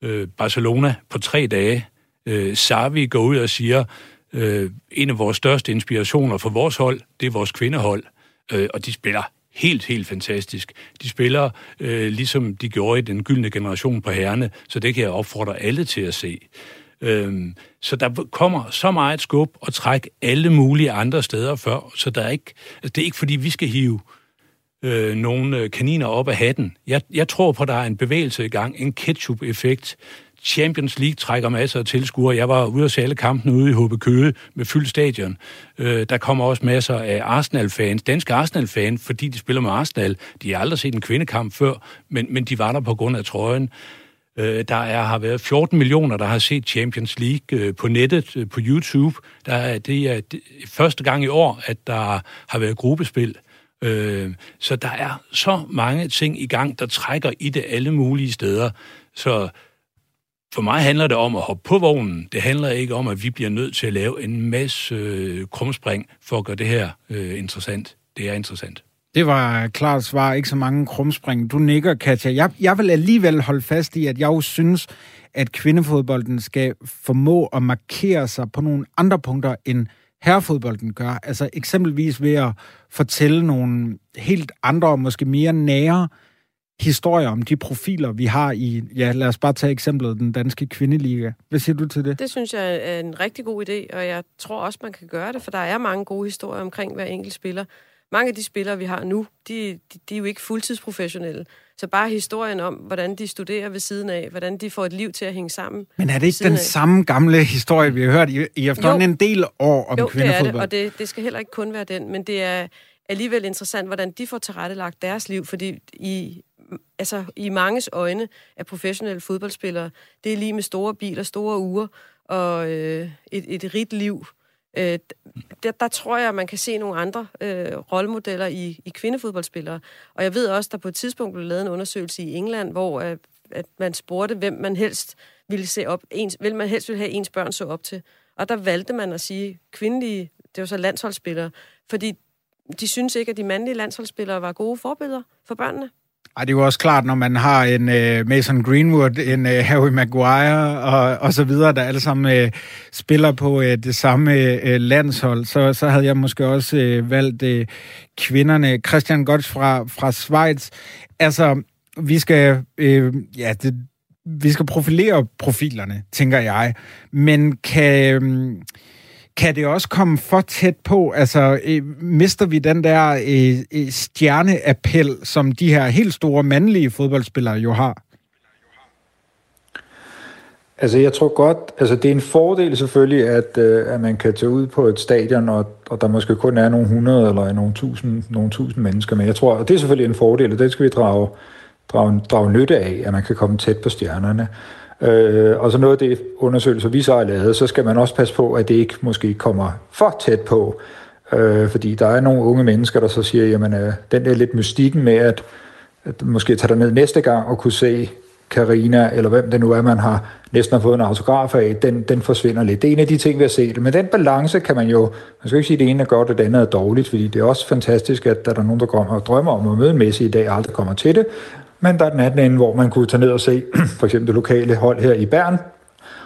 C: øh, Barcelona på tre dage. Øh, Savi går ud og siger, øh, en af vores største inspirationer for vores hold, det er vores kvindehold. Øh, og de spiller helt, helt fantastisk. De spiller øh, ligesom de gjorde i den gyldne generation på herrene, så det kan jeg opfordre alle til at se. Øhm, så der kommer så meget skub og træk alle mulige andre steder før, så der er ikke, altså det er ikke fordi, vi skal hive øh, nogle øh, kaniner op af hatten. Jeg, jeg tror på, at der er en bevægelse i gang, en ketchup-effekt. Champions League trækker masser af tilskuere. Jeg var ude og se alle kampene ude i HB Køge med fyldt stadion. Øh, der kommer også masser af Arsenal-fans, danske Arsenal-fans, fordi de spiller med Arsenal. De har aldrig set en kvindekamp før, men, men de var der på grund af trøjen. Øh, der er, har været 14 millioner, der har set Champions League øh, på nettet, øh, på YouTube. Der er, det er det, første gang i år, at der har været gruppespil. Øh, så der er så mange ting i gang, der trækker i det alle mulige steder. Så for mig handler det om at hoppe på vognen. Det handler ikke om, at vi bliver nødt til at lave en masse øh, krumspring for at gøre det her øh, interessant. Det er interessant.
A: Det var klart svar, ikke så mange krumspring. Du nikker, Katja. Jeg, jeg vil alligevel holde fast i, at jeg jo synes, at kvindefodbolden skal formå at markere sig på nogle andre punkter, end herrefodbolden gør. Altså eksempelvis ved at fortælle nogle helt andre og måske mere nære historier om de profiler, vi har i, ja, lad os bare tage eksemplet, den danske kvindeliga. Hvad siger du til det?
D: Det synes jeg er en rigtig god idé, og jeg tror også, man kan gøre det, for der er mange gode historier omkring hver enkelt spiller. Mange af de spillere, vi har nu, de, de, de er jo ikke fuldtidsprofessionelle. Så bare historien om, hvordan de studerer ved siden af, hvordan de får et liv til at hænge sammen.
A: Men er det ikke den af? samme gamle historie, vi har hørt i, i efterhånden en del år om
D: jo,
A: kvindefodbold?
D: det er det, og det, det skal heller ikke kun være den, men det er alligevel interessant, hvordan de får tilrettelagt deres liv, fordi i, altså, i manges øjne er professionelle fodboldspillere, det er lige med store biler, store uger og øh, et, et rigt liv. Øh, der, der tror jeg, man kan se nogle andre øh, rollemodeller i, i kvindefodboldspillere. Og jeg ved også, der på et tidspunkt blev lavet en undersøgelse i England, hvor øh, at man spurgte, hvem man helst ville se op, ens, hvem man helst ville have ens børn så op til. Og der valgte man at sige kvindelige, det var så landsholdsspillere, fordi de synes ikke, at de mandlige landsholdsspillere var gode forbilleder for børnene.
A: Ej, det er jo også klart, når man har en øh, Mason Greenwood, en øh, Harry Maguire og, og så videre, der alle sammen øh, spiller på øh, det samme øh, landshold, så, så havde jeg måske også øh, valgt øh, kvinderne. Christian Gotts fra, fra Schweiz. Altså, vi skal, øh, ja, det, vi skal profilere profilerne, tænker jeg. Men kan... Øh, kan det også komme for tæt på? Altså, øh, mister vi den der øh, øh, stjerneappel, som de her helt store mandlige fodboldspillere jo har?
E: Altså, jeg tror godt, altså det er en fordel selvfølgelig, at, øh, at man kan tage ud på et stadion, og, og der måske kun er nogle hundrede eller nogle tusind, nogle tusind mennesker, men jeg tror, og det er selvfølgelig en fordel, og det skal vi drage, drage, drage nytte af, at man kan komme tæt på stjernerne. Øh, og så noget af det undersøgelser, vi så har lavet, så skal man også passe på, at det ikke måske kommer for tæt på. Øh, fordi der er nogle unge mennesker, der så siger, jamen øh, den der lidt mystikken med, at, at måske tage ned næste gang og kunne se Karina eller hvem det nu er, man har næsten har fået en autograf af, den, den forsvinder lidt. Det er en af de ting, vi har set. Men den balance kan man jo, man skal ikke sige, at det ene er godt, og det andet er dårligt, fordi det er også fantastisk, at der er nogen, der kommer og drømmer om at møde Messi i dag, aldrig kommer til det. Men der er den anden ende, hvor man kunne tage ned og se for eksempel det lokale hold her i Bern,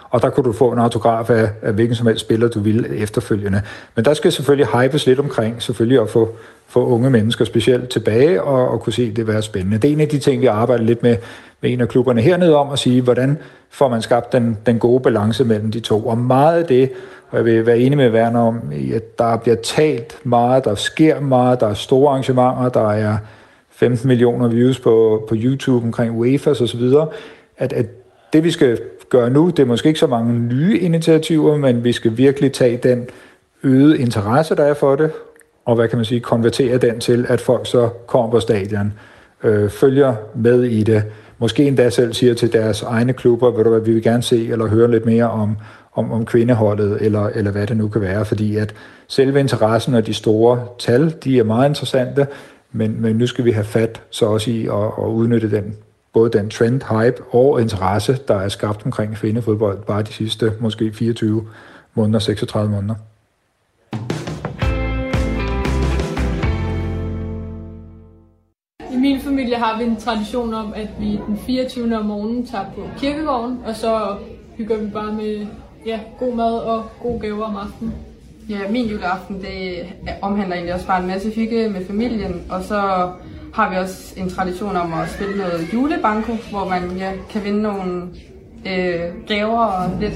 E: og der kunne du få en autograf af, af hvilken som helst spiller, du ville efterfølgende. Men der skal selvfølgelig hypes lidt omkring, selvfølgelig at få, få unge mennesker specielt tilbage og, og kunne se det være spændende. Det er en af de ting, vi arbejder lidt med, med en af klubberne hernede om at sige, hvordan får man skabt den, den gode balance mellem de to. Og meget af det, og jeg vil være enig med Werner om, at der bliver talt meget, der sker meget, der er store arrangementer, der er 15 millioner views på, på YouTube omkring UEFA og så videre, at, at det vi skal gøre nu, det er måske ikke så mange nye initiativer, men vi skal virkelig tage den øgede interesse, der er for det, og hvad kan man sige, konvertere den til, at folk så kommer på stadion, øh, følger med i det, måske endda selv siger til deres egne klubber, ved du hvad, vi vil gerne se eller høre lidt mere om, om, om kvindeholdet, eller, eller hvad det nu kan være, fordi at selve interessen og de store tal, de er meget interessante, men, men nu skal vi have fat så også i at, at udnytte den, både den trend, hype og interesse, der er skabt omkring kvindefodbold bare de sidste måske 24 måneder, 36 måneder.
G: I min familie har vi en tradition om, at vi den 24. om morgenen tager på kirkegården, og så hygger vi bare med ja, god mad og gode gaver om aftenen.
H: Ja, min juleaften det omhandler egentlig også bare en masse hygge med familien, og så har vi også en tradition om at spille noget julebanko, hvor man ja, kan vinde nogle øh, gaver og lidt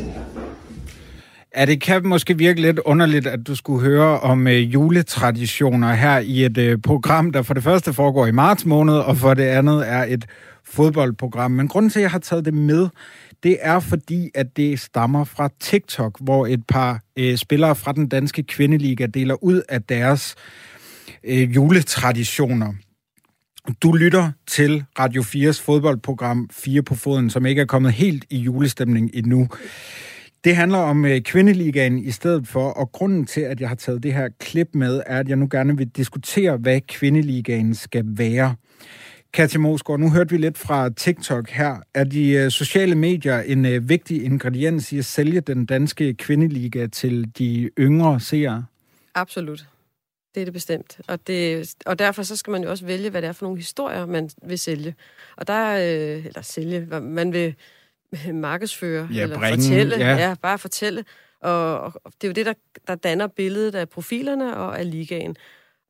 A: Ja, det kan måske virke lidt underligt, at du skulle høre om øh, juletraditioner her i et øh, program, der for det første foregår i marts måned, og for det andet er et fodboldprogram. Men grunden til, at jeg har taget det med, det er fordi, at det stammer fra TikTok, hvor et par øh, spillere fra den danske kvindeliga deler ud af deres øh, juletraditioner. Du lytter til Radio 4's fodboldprogram 4 på foden, som ikke er kommet helt i julestemning endnu. Det handler om øh, kvindeligaen i stedet for, og grunden til, at jeg har taget det her klip med, er, at jeg nu gerne vil diskutere, hvad kvindeligaen skal være. Katja Mosgaard, nu hørte vi lidt fra TikTok her. Er de øh, sociale medier en øh, vigtig ingrediens i at sælge den danske kvindeliga til de yngre seere?
D: Absolut. Det er det bestemt. Og, det, og derfor så skal man jo også vælge, hvad det er for nogle historier, man vil sælge. Og der, øh, eller sælge, man vil markedsføre,
A: ja,
D: eller
A: bringe,
D: fortælle.
A: Ja.
D: ja, bare fortælle. Og, og det er jo det, der, der danner billedet af profilerne og af ligaen.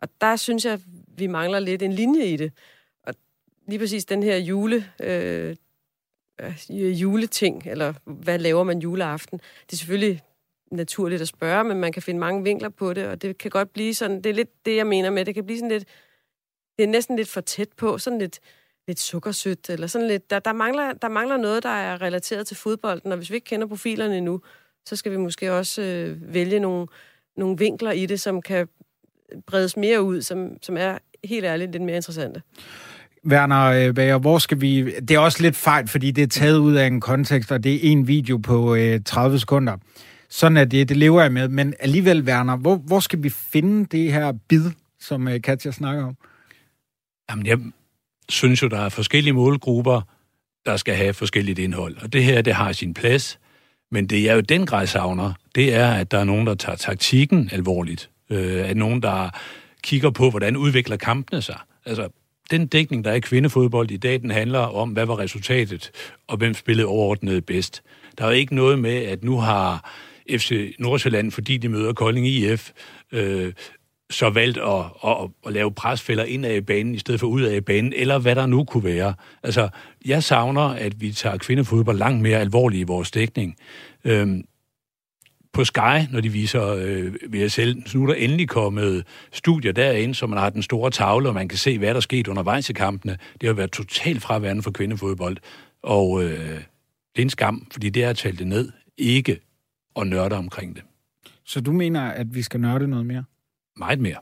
D: Og der synes jeg, vi mangler lidt en linje i det. Lige præcis den her jule, øh, øh, juleting, eller hvad laver man juleaften, det er selvfølgelig naturligt at spørge, men man kan finde mange vinkler på det, og det kan godt blive sådan, det er lidt det, jeg mener med, det kan blive sådan lidt, det er næsten lidt for tæt på, sådan lidt, lidt sukkersødt, eller sådan lidt, der, der, mangler, der mangler noget, der er relateret til fodbolden, og hvis vi ikke kender profilerne endnu, så skal vi måske også øh, vælge nogle, nogle vinkler i det, som kan bredes mere ud, som, som er helt ærligt lidt mere interessante.
A: Werner øh, Bager, hvor skal vi... Det er også lidt fejl, fordi det er taget ud af en kontekst, og det er en video på øh, 30 sekunder. Sådan er det, det lever jeg med. Men alligevel, Werner, hvor, hvor skal vi finde det her bid, som øh, Katja snakker om?
C: Jamen, jeg synes jo, der er forskellige målgrupper, der skal have forskelligt indhold. Og det her, det har sin plads. Men det jeg jo den grad savner, det er, at der er nogen, der tager taktikken alvorligt. Øh, at nogen, der kigger på, hvordan udvikler kampene sig. Altså, den dækning, der er i kvindefodbold i dag, den handler om, hvad var resultatet, og hvem spillede overordnet bedst. Der er jo ikke noget med, at nu har FC Nordsjælland, fordi de møder Kolding IF, øh, så valgt at, at, at lave presfælder ind af banen, i stedet for ud af banen, eller hvad der nu kunne være. Altså, jeg savner, at vi tager kvindefodbold langt mere alvorligt i vores dækning. Øhm, på Sky, når de viser øh, VSL, så nu er der endelig kommet studier derinde, så man har den store tavle, og man kan se, hvad der er sket undervejs i kampene. Det har været totalt fraværende for kvindefodbold, og øh, det er en skam, fordi det er at tale det ned, ikke at nørde omkring det.
A: Så du mener, at vi skal nørde noget mere?
C: Meget mere.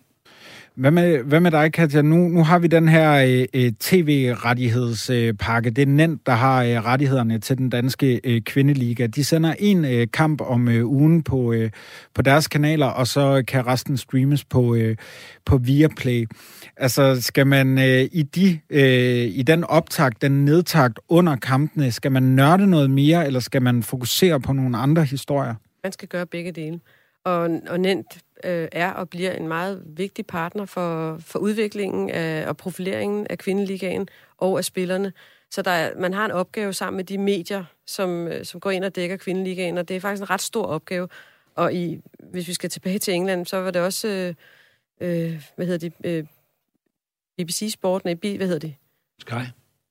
A: Hvad med, hvad med dig, Katja? Nu, nu har vi den her øh, øh tv-rettighedspakke. Øh, det er Nent, der har øh, rettighederne til den danske øh, kvindeliga. De sender en øh, kamp om øh, ugen på, øh, på deres kanaler, og så kan resten streames på, øh, på Viaplay. Altså, skal man øh, i, de, øh, i den optakt, den nedtakt under kampene, skal man nørde noget mere, eller skal man fokusere på nogle andre historier?
D: Man skal gøre begge dele. Og, og Nent øh, er og bliver en meget vigtig partner for, for udviklingen af, og profileringen af kvindeligaen og af spillerne. Så der er, man har en opgave sammen med de medier, som, øh, som går ind og dækker kvindeligaen, og det er faktisk en ret stor opgave. Og i, hvis vi skal tilbage til England, så var det også, øh, øh, hvad hedder det, øh, BBC Sport, nej, hvad hedder det?
C: Sky.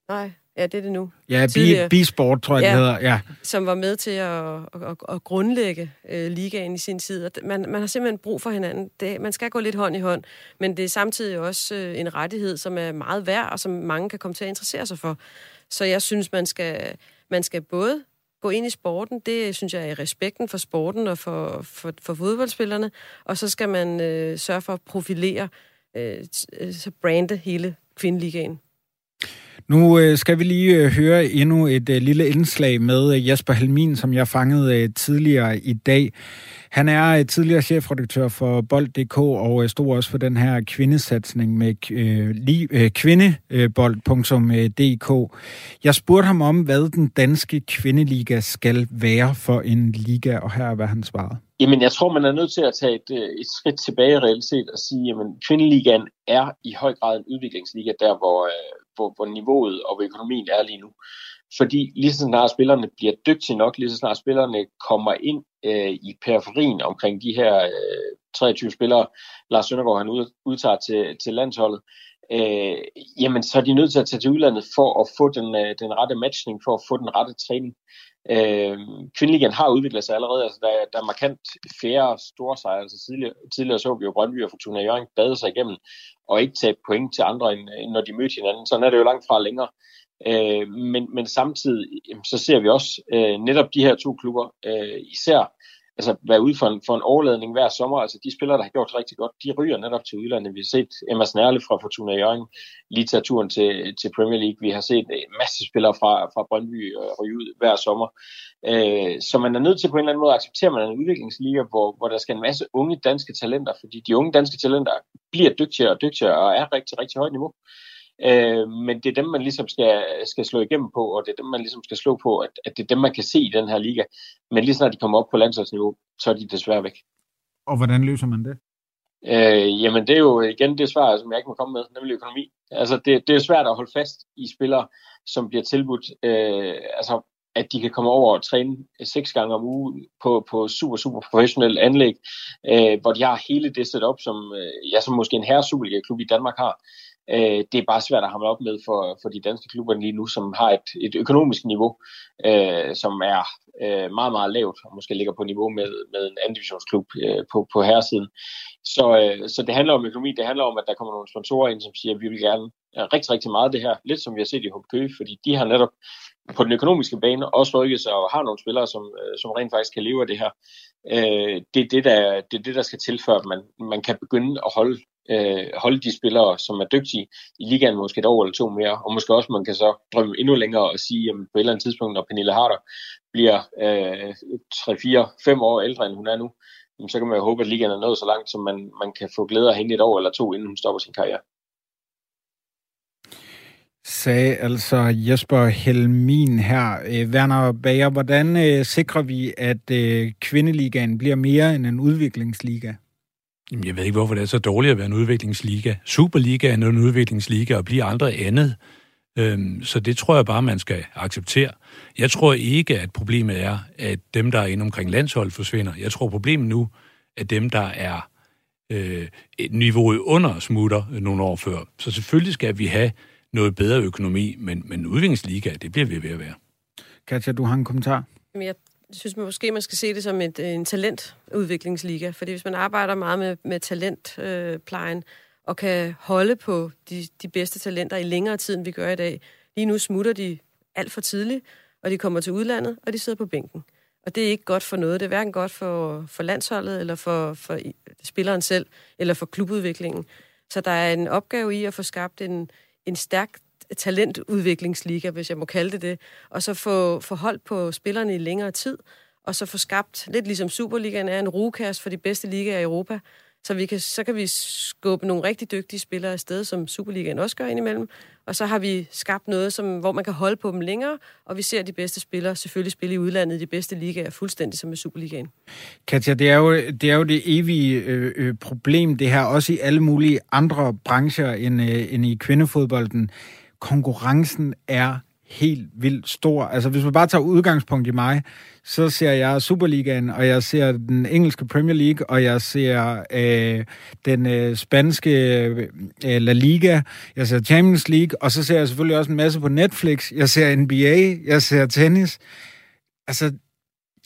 D: Nej, Ja, det er det nu.
A: Ja, B-sport, tror jeg, ja, det hedder. Ja.
D: Som var med til at, at, at, grundlægge øh, ligaen i sin tid. Man, man har simpelthen brug for hinanden. Det, man skal gå lidt hånd i hånd, men det er samtidig også øh, en rettighed, som er meget værd, og som mange kan komme til at interessere sig for. Så jeg synes, man skal, man skal både gå ind i sporten, det synes jeg er respekten for sporten og for, for, for fodboldspillerne, og så skal man øh, sørge for at profilere, øh, så brande hele kvindeligaen.
A: Nu øh, skal vi lige øh, høre endnu et øh, lille indslag med øh, Jesper Helmin, som jeg fangede øh, tidligere i dag. Han er øh, tidligere chefredaktør for Bold.dk og øh, stod også for den her kvindesatsning med øh, li, øh, kvindebold.dk. Øh, jeg spurgte ham om, hvad den danske kvindeliga skal være for en liga, og her er, hvad han svarede.
F: Jamen, jeg tror, man er nødt til at tage et, øh, et skridt tilbage i realitet og sige, at kvindeligaen er i høj grad en udviklingsliga, der hvor, øh, hvor, hvor niveauet og hvor økonomien er lige nu. Fordi lige så snart spillerne bliver dygtige nok, lige så snart spillerne kommer ind øh, i periferien omkring de her øh, 23 spillere, Lars Søndergaard han ud, udtager til, til landsholdet, øh, jamen så er de nødt til at tage til udlandet for at få den, øh, den rette matchning, for at få den rette træning. Øh, Kvindeligaen har udviklet sig allerede, altså der, der er markant færre store sejre. Altså tidligere, tidligere så vi jo Brøndby og Fortuna Jørgen bade sig igennem, og ikke tage point til andre, end, end når de mødte hinanden. Sådan er det jo langt fra længere. Øh, men, men samtidig så ser vi også øh, netop de her to klubber, øh, især altså, være ude for en, for en overladning hver sommer. Altså de spillere, der har gjort rigtig godt, de ryger netop til udlandet. Vi har set Emma Snærle fra Fortuna Jørgen lige tage turen til, til Premier League. Vi har set en masse spillere fra, fra Brøndby øh, ryge ud hver sommer. Øh, så man er nødt til på en eller anden måde at acceptere, at man er en udviklingsliga, hvor, hvor der skal en masse unge danske talenter, fordi de unge danske talenter bliver dygtigere og dygtigere og er rigtig, rigtig højt niveau. Øh, men det er dem, man ligesom skal, skal slå igennem på, og det er dem, man ligesom skal slå på, at, at det er dem, man kan se i den her liga. Men lige snart de kommer op på landsholdsniveau, så er de desværre væk.
A: Og hvordan løser man det?
F: Øh, jamen det er jo igen det svar, som jeg ikke må komme med, nemlig økonomi. Altså det, det er svært at holde fast i spillere, som bliver tilbudt, øh, altså at de kan komme over og træne seks gange om ugen på, på super, super professionelle anlæg, øh, hvor de har hele det setup, som, øh, ja, som måske en herre Superliga-klub i Danmark har. Øh, det er bare svært at hamle op med for, for de danske klubber lige nu, som har et, et økonomisk niveau, øh, som er øh, meget, meget lavt, og måske ligger på niveau med, med en anden divisionsklub øh, på, på herresiden. Så, øh, så det handler om økonomi, det handler om, at der kommer nogle sponsorer ind, som siger, at vi vil gerne øh, rigtig, rigtig meget det her, lidt som vi har set i HB Køge, fordi de har netop på den økonomiske bane også rykket sig og har nogle spillere, som, øh, som rent faktisk kan leve af det her. Øh, det, er det, der, det er det, der skal til, før man, man kan begynde at holde øh, holde de spillere, som er dygtige i ligaen måske et år eller to mere, og måske også man kan så drømme endnu længere og sige, at på et eller andet tidspunkt, når Pernille Harder bliver øh, 3, 4, 5 år ældre, end hun er nu, så kan man jo håbe, at ligaen er nået så langt, så man, man kan få glæde af hende et år eller to, inden hun stopper sin karriere.
A: Sagde altså Jesper Helmin her. Øh, Werner Bager, hvordan øh, sikrer vi, at øh, kvindeligaen bliver mere end en udviklingsliga?
C: Jamen, jeg ved ikke, hvorfor det er så dårligt at være en udviklingsliga. Superliga er en udviklingsliga og bliver andre andet. Øhm, så det tror jeg bare, man skal acceptere. Jeg tror ikke, at problemet er, at dem, der er inde omkring landshold, forsvinder. Jeg tror, problemet nu er dem, der er øh, niveauet under smutter nogle år før. Så selvfølgelig skal vi have noget bedre økonomi, men, men udviklingsliga, det bliver vi ved at være.
A: Katja, du har en kommentar?
D: Jamen, jeg synes man måske, man skal se det som et, øh, en talentudviklingsliga. Fordi hvis man arbejder meget med, med talentplejen, øh, og kan holde på de, de bedste talenter i længere tid, end vi gør i dag. Lige nu smutter de alt for tidligt, og de kommer til udlandet, og de sidder på bænken. Og det er ikke godt for noget. Det er hverken godt for, for landsholdet, eller for, for spilleren selv, eller for klubudviklingen. Så der er en opgave i at få skabt en, en stærk talentudviklingsliga, hvis jeg må kalde det det, og så få, få holdt på spillerne i længere tid, og så få skabt, lidt ligesom Superligaen er en rugekast for de bedste ligaer i Europa, så, vi kan, så kan vi skubbe nogle rigtig dygtige spillere afsted, som Superligaen også gør indimellem. Og så har vi skabt noget, som, hvor man kan holde på dem længere, og vi ser de bedste spillere selvfølgelig spille i udlandet i de bedste ligaer, fuldstændig som med Superligaen.
A: Katja, det er jo det, er jo det evige øh, øh, problem, det her, også i alle mulige andre brancher end, øh, end i kvindefodbolden. Konkurrencen er helt vildt stor. Altså, hvis man bare tager udgangspunkt i mig, så ser jeg Superligaen, og jeg ser den engelske Premier League, og jeg ser øh, den øh, spanske øh, La Liga, jeg ser Champions League, og så ser jeg selvfølgelig også en masse på Netflix. Jeg ser NBA, jeg ser tennis. Altså,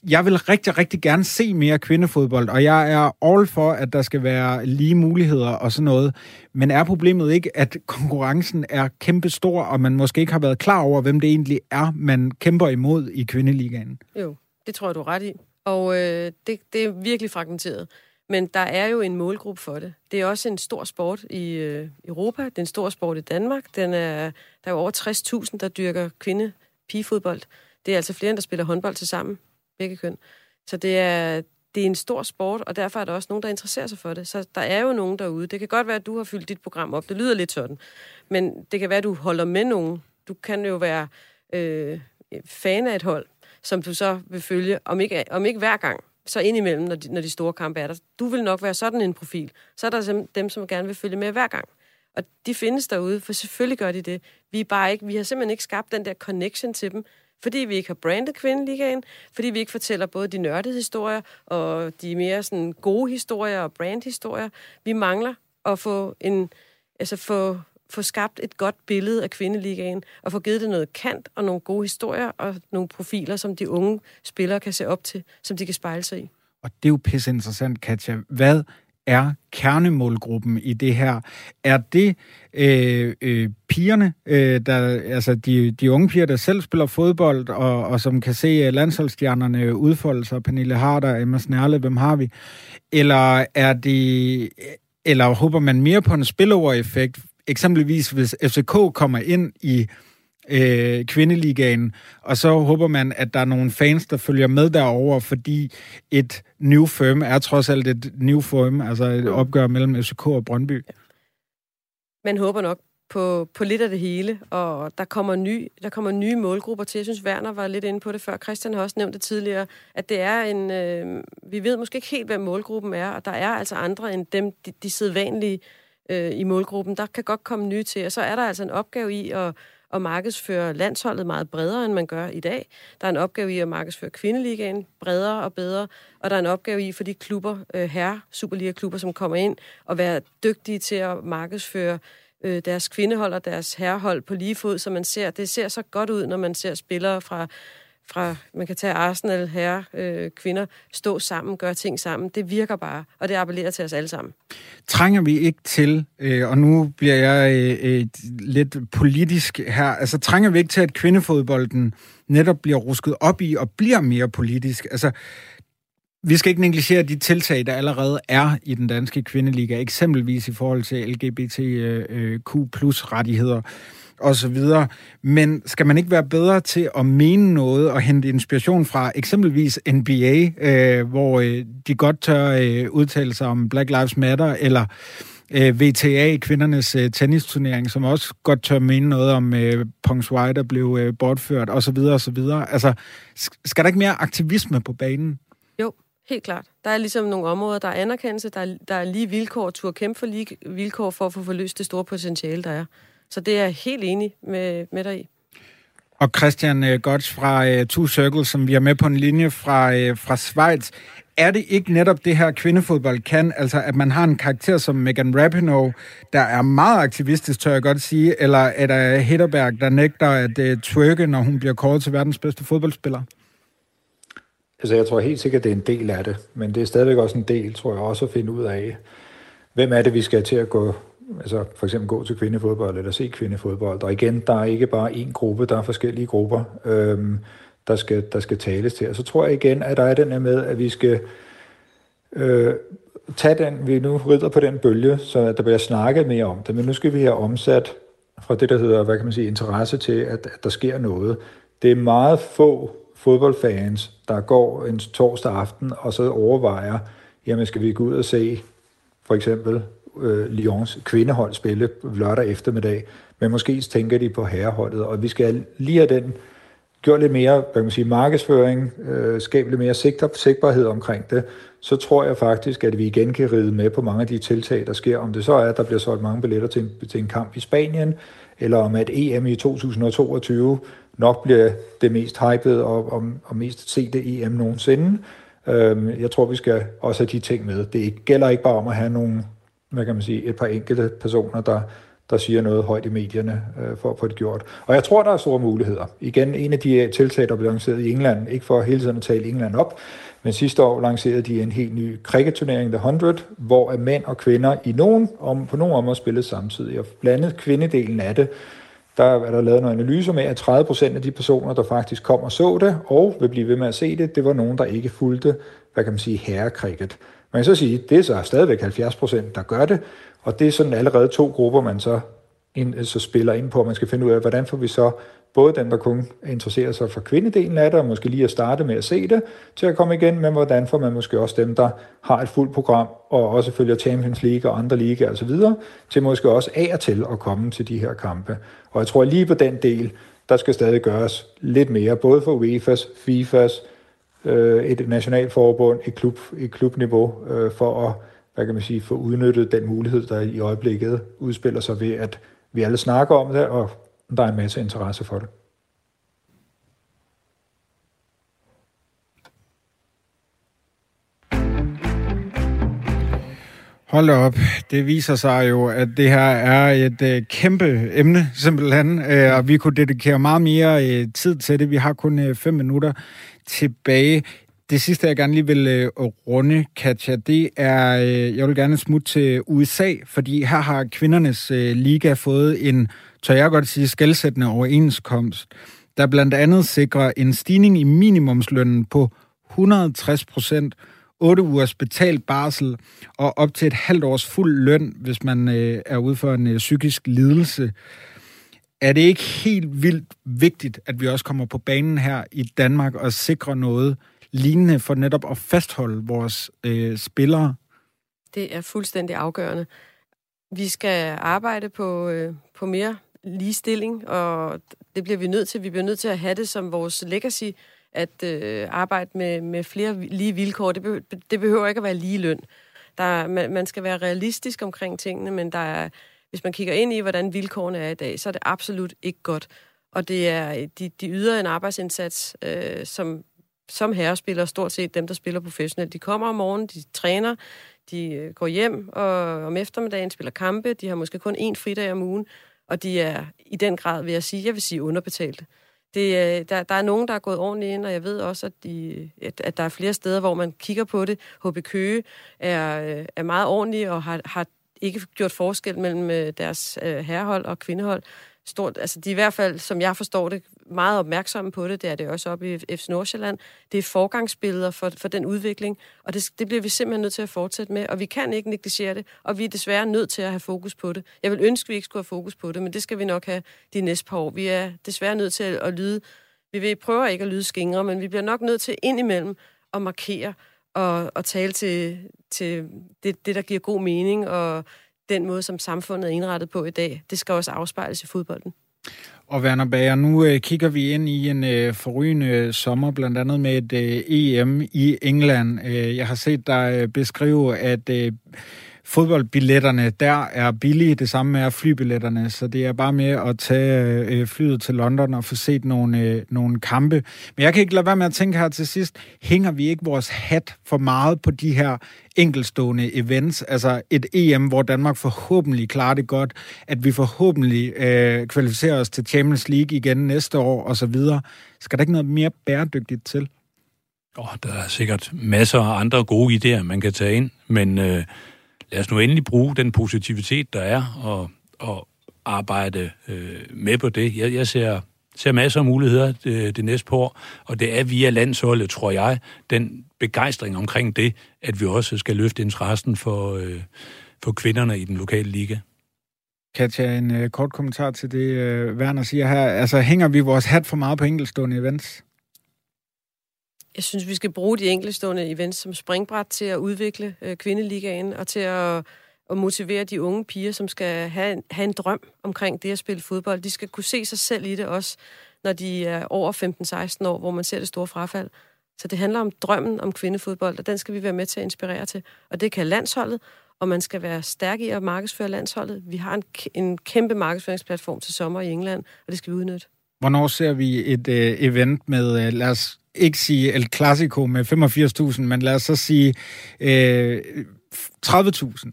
A: jeg vil rigtig, rigtig gerne se mere kvindefodbold, og jeg er all for, at der skal være lige muligheder og sådan noget. Men er problemet ikke, at konkurrencen er kæmpe stor, og man måske ikke har været klar over, hvem det egentlig er, man kæmper imod i kvindeligaen?
D: Jo, det tror jeg, du er ret i. Og øh, det, det er virkelig fragmenteret. Men der er jo en målgruppe for det. Det er også en stor sport i øh, Europa. Det er en stor sport i Danmark. Den er, der er jo over 60.000, der dyrker kvinde pigefodbold. Det er altså flere, end der spiller håndbold til sammen, begge køn. Så det er, det er en stor sport, og derfor er der også nogen, der interesserer sig for det. Så der er jo nogen derude. Det kan godt være, at du har fyldt dit program op. Det lyder lidt sådan. Men det kan være, at du holder med nogen. Du kan jo være øh, fan af et hold, som du så vil følge, om ikke, om ikke hver gang, så indimellem, når de, når de store kampe er der. Du vil nok være sådan en profil. Så er der dem, som gerne vil følge med hver gang. Og de findes derude, for selvfølgelig gør de det. Vi, er bare ikke, vi har simpelthen ikke skabt den der connection til dem, fordi vi ikke har brandet kvindeligaen, fordi vi ikke fortæller både de nørdede historier og de mere sådan gode historier og brandhistorier. Vi mangler at få en, altså få, få skabt et godt billede af kvindeligaen, og få givet det noget kant og nogle gode historier og nogle profiler, som de unge spillere kan se op til, som de kan spejle sig i.
A: Og det er jo pisse interessant, Katja. Hvad er kernemålgruppen i det her? Er det øh, øh, pigerne, øh, der, altså de, de unge piger, der selv spiller fodbold, og, og som kan se øh, landsholdsstjernerne udfolde sig, Pernille Harder, Emma Snærle, hvem har vi? Eller er det, eller håber man mere på en spillover-effekt? Eksempelvis hvis FCK kommer ind i øh, kvindeligaen, og så håber man, at der er nogle fans, der følger med derover, fordi et new firm er trods alt et new firm, altså et mm. opgør mellem FCK og Brøndby.
D: Man håber nok på, på lidt af det hele, og der kommer, ny, der kommer nye målgrupper til. Jeg synes, Werner var lidt inde på det før. Christian har også nævnt det tidligere, at det er en... Øh, vi ved måske ikke helt, hvad målgruppen er, og der er altså andre end dem, de, de sædvanlige øh, i målgruppen. Der kan godt komme nye til, og så er der altså en opgave i at at markedsføre landsholdet meget bredere, end man gør i dag. Der er en opgave i at markedsføre kvindeligaen bredere og bedre, og der er en opgave i for de klubber, øh, herre Superliga-klubber, som kommer ind, og være dygtige til at markedsføre øh, deres kvindehold og deres herrehold på lige fod, så man ser, det ser så godt ud, når man ser spillere fra fra, man kan tage Arsenal, herre, øh, kvinder, stå sammen, gøre ting sammen. Det virker bare, og det appellerer til os alle sammen.
A: Trænger vi ikke til, øh, og nu bliver jeg øh, øh, lidt politisk her, altså trænger vi ikke til, at kvindefodbolden netop bliver rusket op i og bliver mere politisk? Altså, vi skal ikke negligere de tiltag, der allerede er i den danske kvindeliga, eksempelvis i forhold til LGBTQ plus rettigheder og så videre. Men skal man ikke være bedre til at mene noget og hente inspiration fra eksempelvis NBA, øh, hvor øh, de godt tør øh, udtale sig om Black Lives Matter, eller øh, VTA, kvindernes øh, tennisturnering, som også godt tør mene noget om øh, Pong der blev øh, bortført, og så videre, og så videre. Altså, skal der ikke mere aktivisme på banen?
D: Jo, helt klart. Der er ligesom nogle områder, der er anerkendelse, der er, der er lige vilkår, tur kæmpe for lige vilkår for at få forløst det store potentiale, der er. Så det er jeg helt enig med, med dig i.
A: Og Christian uh, Gotts fra uh, Two Circles, som vi er med på en linje fra, uh, fra Schweiz. Er det ikke netop det her kvindefodbold kan, altså at man har en karakter som Megan Rapinoe, der er meget aktivistisk, tør jeg godt sige, eller er der Hedderberg, der nægter at uh, twerke, når hun bliver kåret til verdens bedste fodboldspiller?
E: Altså jeg tror helt sikkert, det er en del af det, men det er stadigvæk også en del, tror jeg også, at finde ud af, hvem er det, vi skal til at gå altså for eksempel gå til kvindefodbold eller se kvindefodbold. Og igen, der er ikke bare én gruppe, der er forskellige grupper, øhm, der, skal, der skal tales til. Og så tror jeg igen, at der er den her med, at vi skal øh, tage den, vi nu rider på den bølge, så der bliver snakket mere om det, men nu skal vi have omsat fra det, der hedder, hvad kan man sige, interesse til, at, at der sker noget. Det er meget få fodboldfans, der går en torsdag aften og så overvejer, jamen skal vi gå ud og se for eksempel øh, Lyons kvindehold spille lørdag eftermiddag, men måske tænker de på herreholdet, og vi skal lige have den gjort lidt mere hvad man sige, markedsføring, øh, skabe lidt mere sigter, sigtbarhed omkring det, så tror jeg faktisk, at vi igen kan ride med på mange af de tiltag, der sker. Om det så er, at der bliver solgt mange billetter til en, til en kamp i Spanien, eller om at EM i 2022 nok bliver det mest hypede og, og, og mest sete EM nogensinde. Øhm, jeg tror, vi skal også have de ting med. Det gælder ikke bare om at have nogle hvad kan man sige, et par enkelte personer, der, der siger noget højt i medierne øh, for at få det gjort. Og jeg tror, der er store muligheder. Igen, en af de øh, tiltag, der blev lanceret i England, ikke for hele tiden at tale England op, men sidste år lancerede de en helt ny cricketturnering, The 100, hvor mænd og kvinder i nogen, om, på nogle områder spillede samtidig. Og blandet kvindedelen af det, der er der lavet nogle analyser med, at 30 procent af de personer, der faktisk kom og så det, og vil blive ved med at se det, det var nogen, der ikke fulgte, hvad kan man sige, herrekricket. Man kan så sige, det er så stadigvæk 70 procent, der gør det, og det er sådan allerede to grupper, man så, ind, så spiller ind på, man skal finde ud af, hvordan får vi så både dem, der kun interesserer sig for kvindedelen af det, og måske lige at starte med at se det, til at komme igen, men hvordan får man måske også dem, der har et fuldt program, og også følger Champions League og andre ligaer osv., til måske også af og til at komme til de her kampe. Og jeg tror lige på den del, der skal stadig gøres lidt mere, både for UEFA's, FIFA's, øh, et nationalforbund, et, klub, et klubniveau, øh, for at hvad kan man sige, få udnyttet den mulighed, der i øjeblikket udspiller sig ved, at vi alle snakker om det, og der er en masse interesse for det.
A: Hold op. Det viser sig jo, at det her er et øh, kæmpe emne, simpelthen, øh, og vi kunne dedikere meget mere øh, tid til det. Vi har kun øh, fem minutter tilbage. Det sidste, jeg gerne lige vil øh, runde, Katja, det er, øh, jeg vil gerne smutte til USA, fordi her har kvindernes øh, liga fået en, tør jeg godt sige, skældsættende overenskomst, der blandt andet sikrer en stigning i minimumslønnen på 160 procent, 8 ugers betalt barsel og op til et halvt års fuld løn, hvis man øh, er ude for en øh, psykisk lidelse. Er det ikke helt vildt vigtigt, at vi også kommer på banen her i Danmark og sikrer noget lignende for netop at fastholde vores øh, spillere?
D: Det er fuldstændig afgørende. Vi skal arbejde på, øh, på mere ligestilling, og det bliver vi nødt til. Vi bliver nødt til at have det som vores legacy, at øh, arbejde med, med flere lige vilkår. Det, be, det behøver ikke at være lige løn. Der, man, man skal være realistisk omkring tingene, men der er, hvis man kigger ind i, hvordan vilkårene er i dag, så er det absolut ikke godt. Og det er, de, de yder en arbejdsindsats, øh, som, som herrespillere, stort set dem, der spiller professionelt. De kommer om morgenen, de træner, de øh, går hjem, og om eftermiddagen spiller kampe. De har måske kun én fridag om ugen, og de er i den grad, vil jeg sige, jeg vil sige underbetalte. Det, øh, der, der er nogen, der er gået ordentligt ind, og jeg ved også, at, de, at, at der er flere steder, hvor man kigger på det. HB Køge er, øh, er meget ordentlig og har, har ikke gjort forskel mellem øh, deres øh, herrehold og kvindehold stort, altså de er i hvert fald, som jeg forstår det, meget opmærksomme på det. Det er det også oppe i FC Nordsjælland. Det er forgangsbilleder for, for den udvikling, og det, det bliver vi simpelthen nødt til at fortsætte med, og vi kan ikke negligere det, og vi er desværre nødt til at have fokus på det. Jeg vil ønske, at vi ikke skulle have fokus på det, men det skal vi nok have de næste par år. Vi er desværre nødt til at, at lyde, vi vil prøve ikke at lyde skingre, men vi bliver nok nødt til indimellem at markere og, og tale til, til det, det, der giver god mening, og den måde, som samfundet er indrettet på i dag, det skal også afspejles i fodbolden.
A: Og Werner Bager, nu øh, kigger vi ind i en øh, forrygende øh, sommer, blandt andet med et øh, EM i England. Øh, jeg har set dig øh, beskrive, at øh, fodboldbilletterne der er billige, det samme er flybilletterne, så det er bare med at tage øh, flyet til London og få set nogle, øh, nogle kampe. Men jeg kan ikke lade være med at tænke her til sidst, hænger vi ikke vores hat for meget på de her enkelstående events, altså et EM, hvor Danmark forhåbentlig klarer det godt, at vi forhåbentlig øh, kvalificerer os til Champions League igen næste år osv. Skal der ikke noget mere bæredygtigt til?
C: Oh, der er sikkert masser af andre gode idéer, man kan tage ind, men øh, lad os nu endelig bruge den positivitet, der er, og, og arbejde øh, med på det. Jeg, jeg ser, ser masser af muligheder det, det næste par år, og det er via landsholdet, tror jeg, den begejstring omkring det, at vi også skal løfte interessen for, øh, for kvinderne i den lokale liga.
A: Katja, en øh, kort kommentar til det, øh, Werner siger her. Altså, hænger vi vores hat for meget på enkeltstående events?
D: Jeg synes, vi skal bruge de enkeltstående events som springbræt til at udvikle øh, kvindeligaen og til at, at motivere de unge piger, som skal have en, have en drøm omkring det at spille fodbold. De skal kunne se sig selv i det også, når de er over 15-16 år, hvor man ser det store frafald. Så det handler om drømmen om kvindefodbold, og den skal vi være med til at inspirere til. Og det kan landsholdet, og man skal være stærk i at markedsføre landsholdet. Vi har en, en kæmpe markedsføringsplatform til sommer i England, og det skal vi udnytte.
A: Hvornår ser vi et øh, event med, øh, lad os ikke sige El Clasico med 85.000, men lad os så sige øh, 30.000.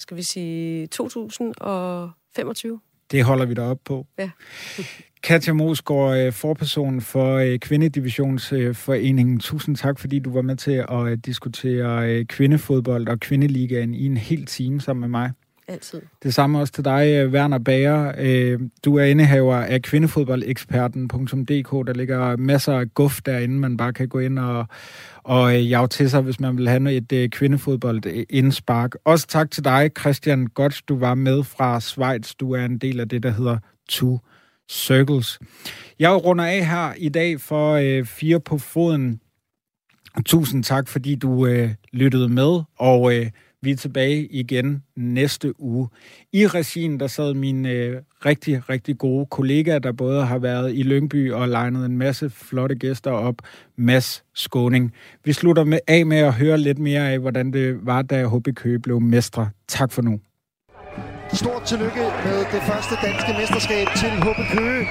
D: Skal vi sige 2025?
A: Det holder vi da op på.
D: Ja.
A: Katja Mosgaard, øh, forperson for øh, Kvindedivisionsforeningen. Tusind tak, fordi du var med til at øh, diskutere kvindefodbold og kvindeligaen i en hel time sammen med mig.
D: Altid.
A: Det samme også til dig, øh, Werner Bager. Øh, du er indehaver af kvindefodboldeksperten.dk. Der ligger masser af guf derinde, man bare kan gå ind og, og øh, jage til sig, hvis man vil have et kvindefodboldindspark. Også tak til dig, Christian Godt, du var med fra Schweiz. Du er en del af det, der hedder Two Circles. Jeg runder af her i dag for øh, fire på foden. Tusind tak, fordi du øh, lyttede med, og øh, vi er tilbage igen næste uge. I regien, der sad mine øh, rigtig, rigtig gode kollegaer, der både har været i Lyngby og legnet en masse flotte gæster op. Mads Skåning. Vi slutter med, af med at høre lidt mere af, hvordan det var, da HB Køge blev mestre. Tak for nu.
B: Stort tillykke med det første danske mesterskab til HB Køge.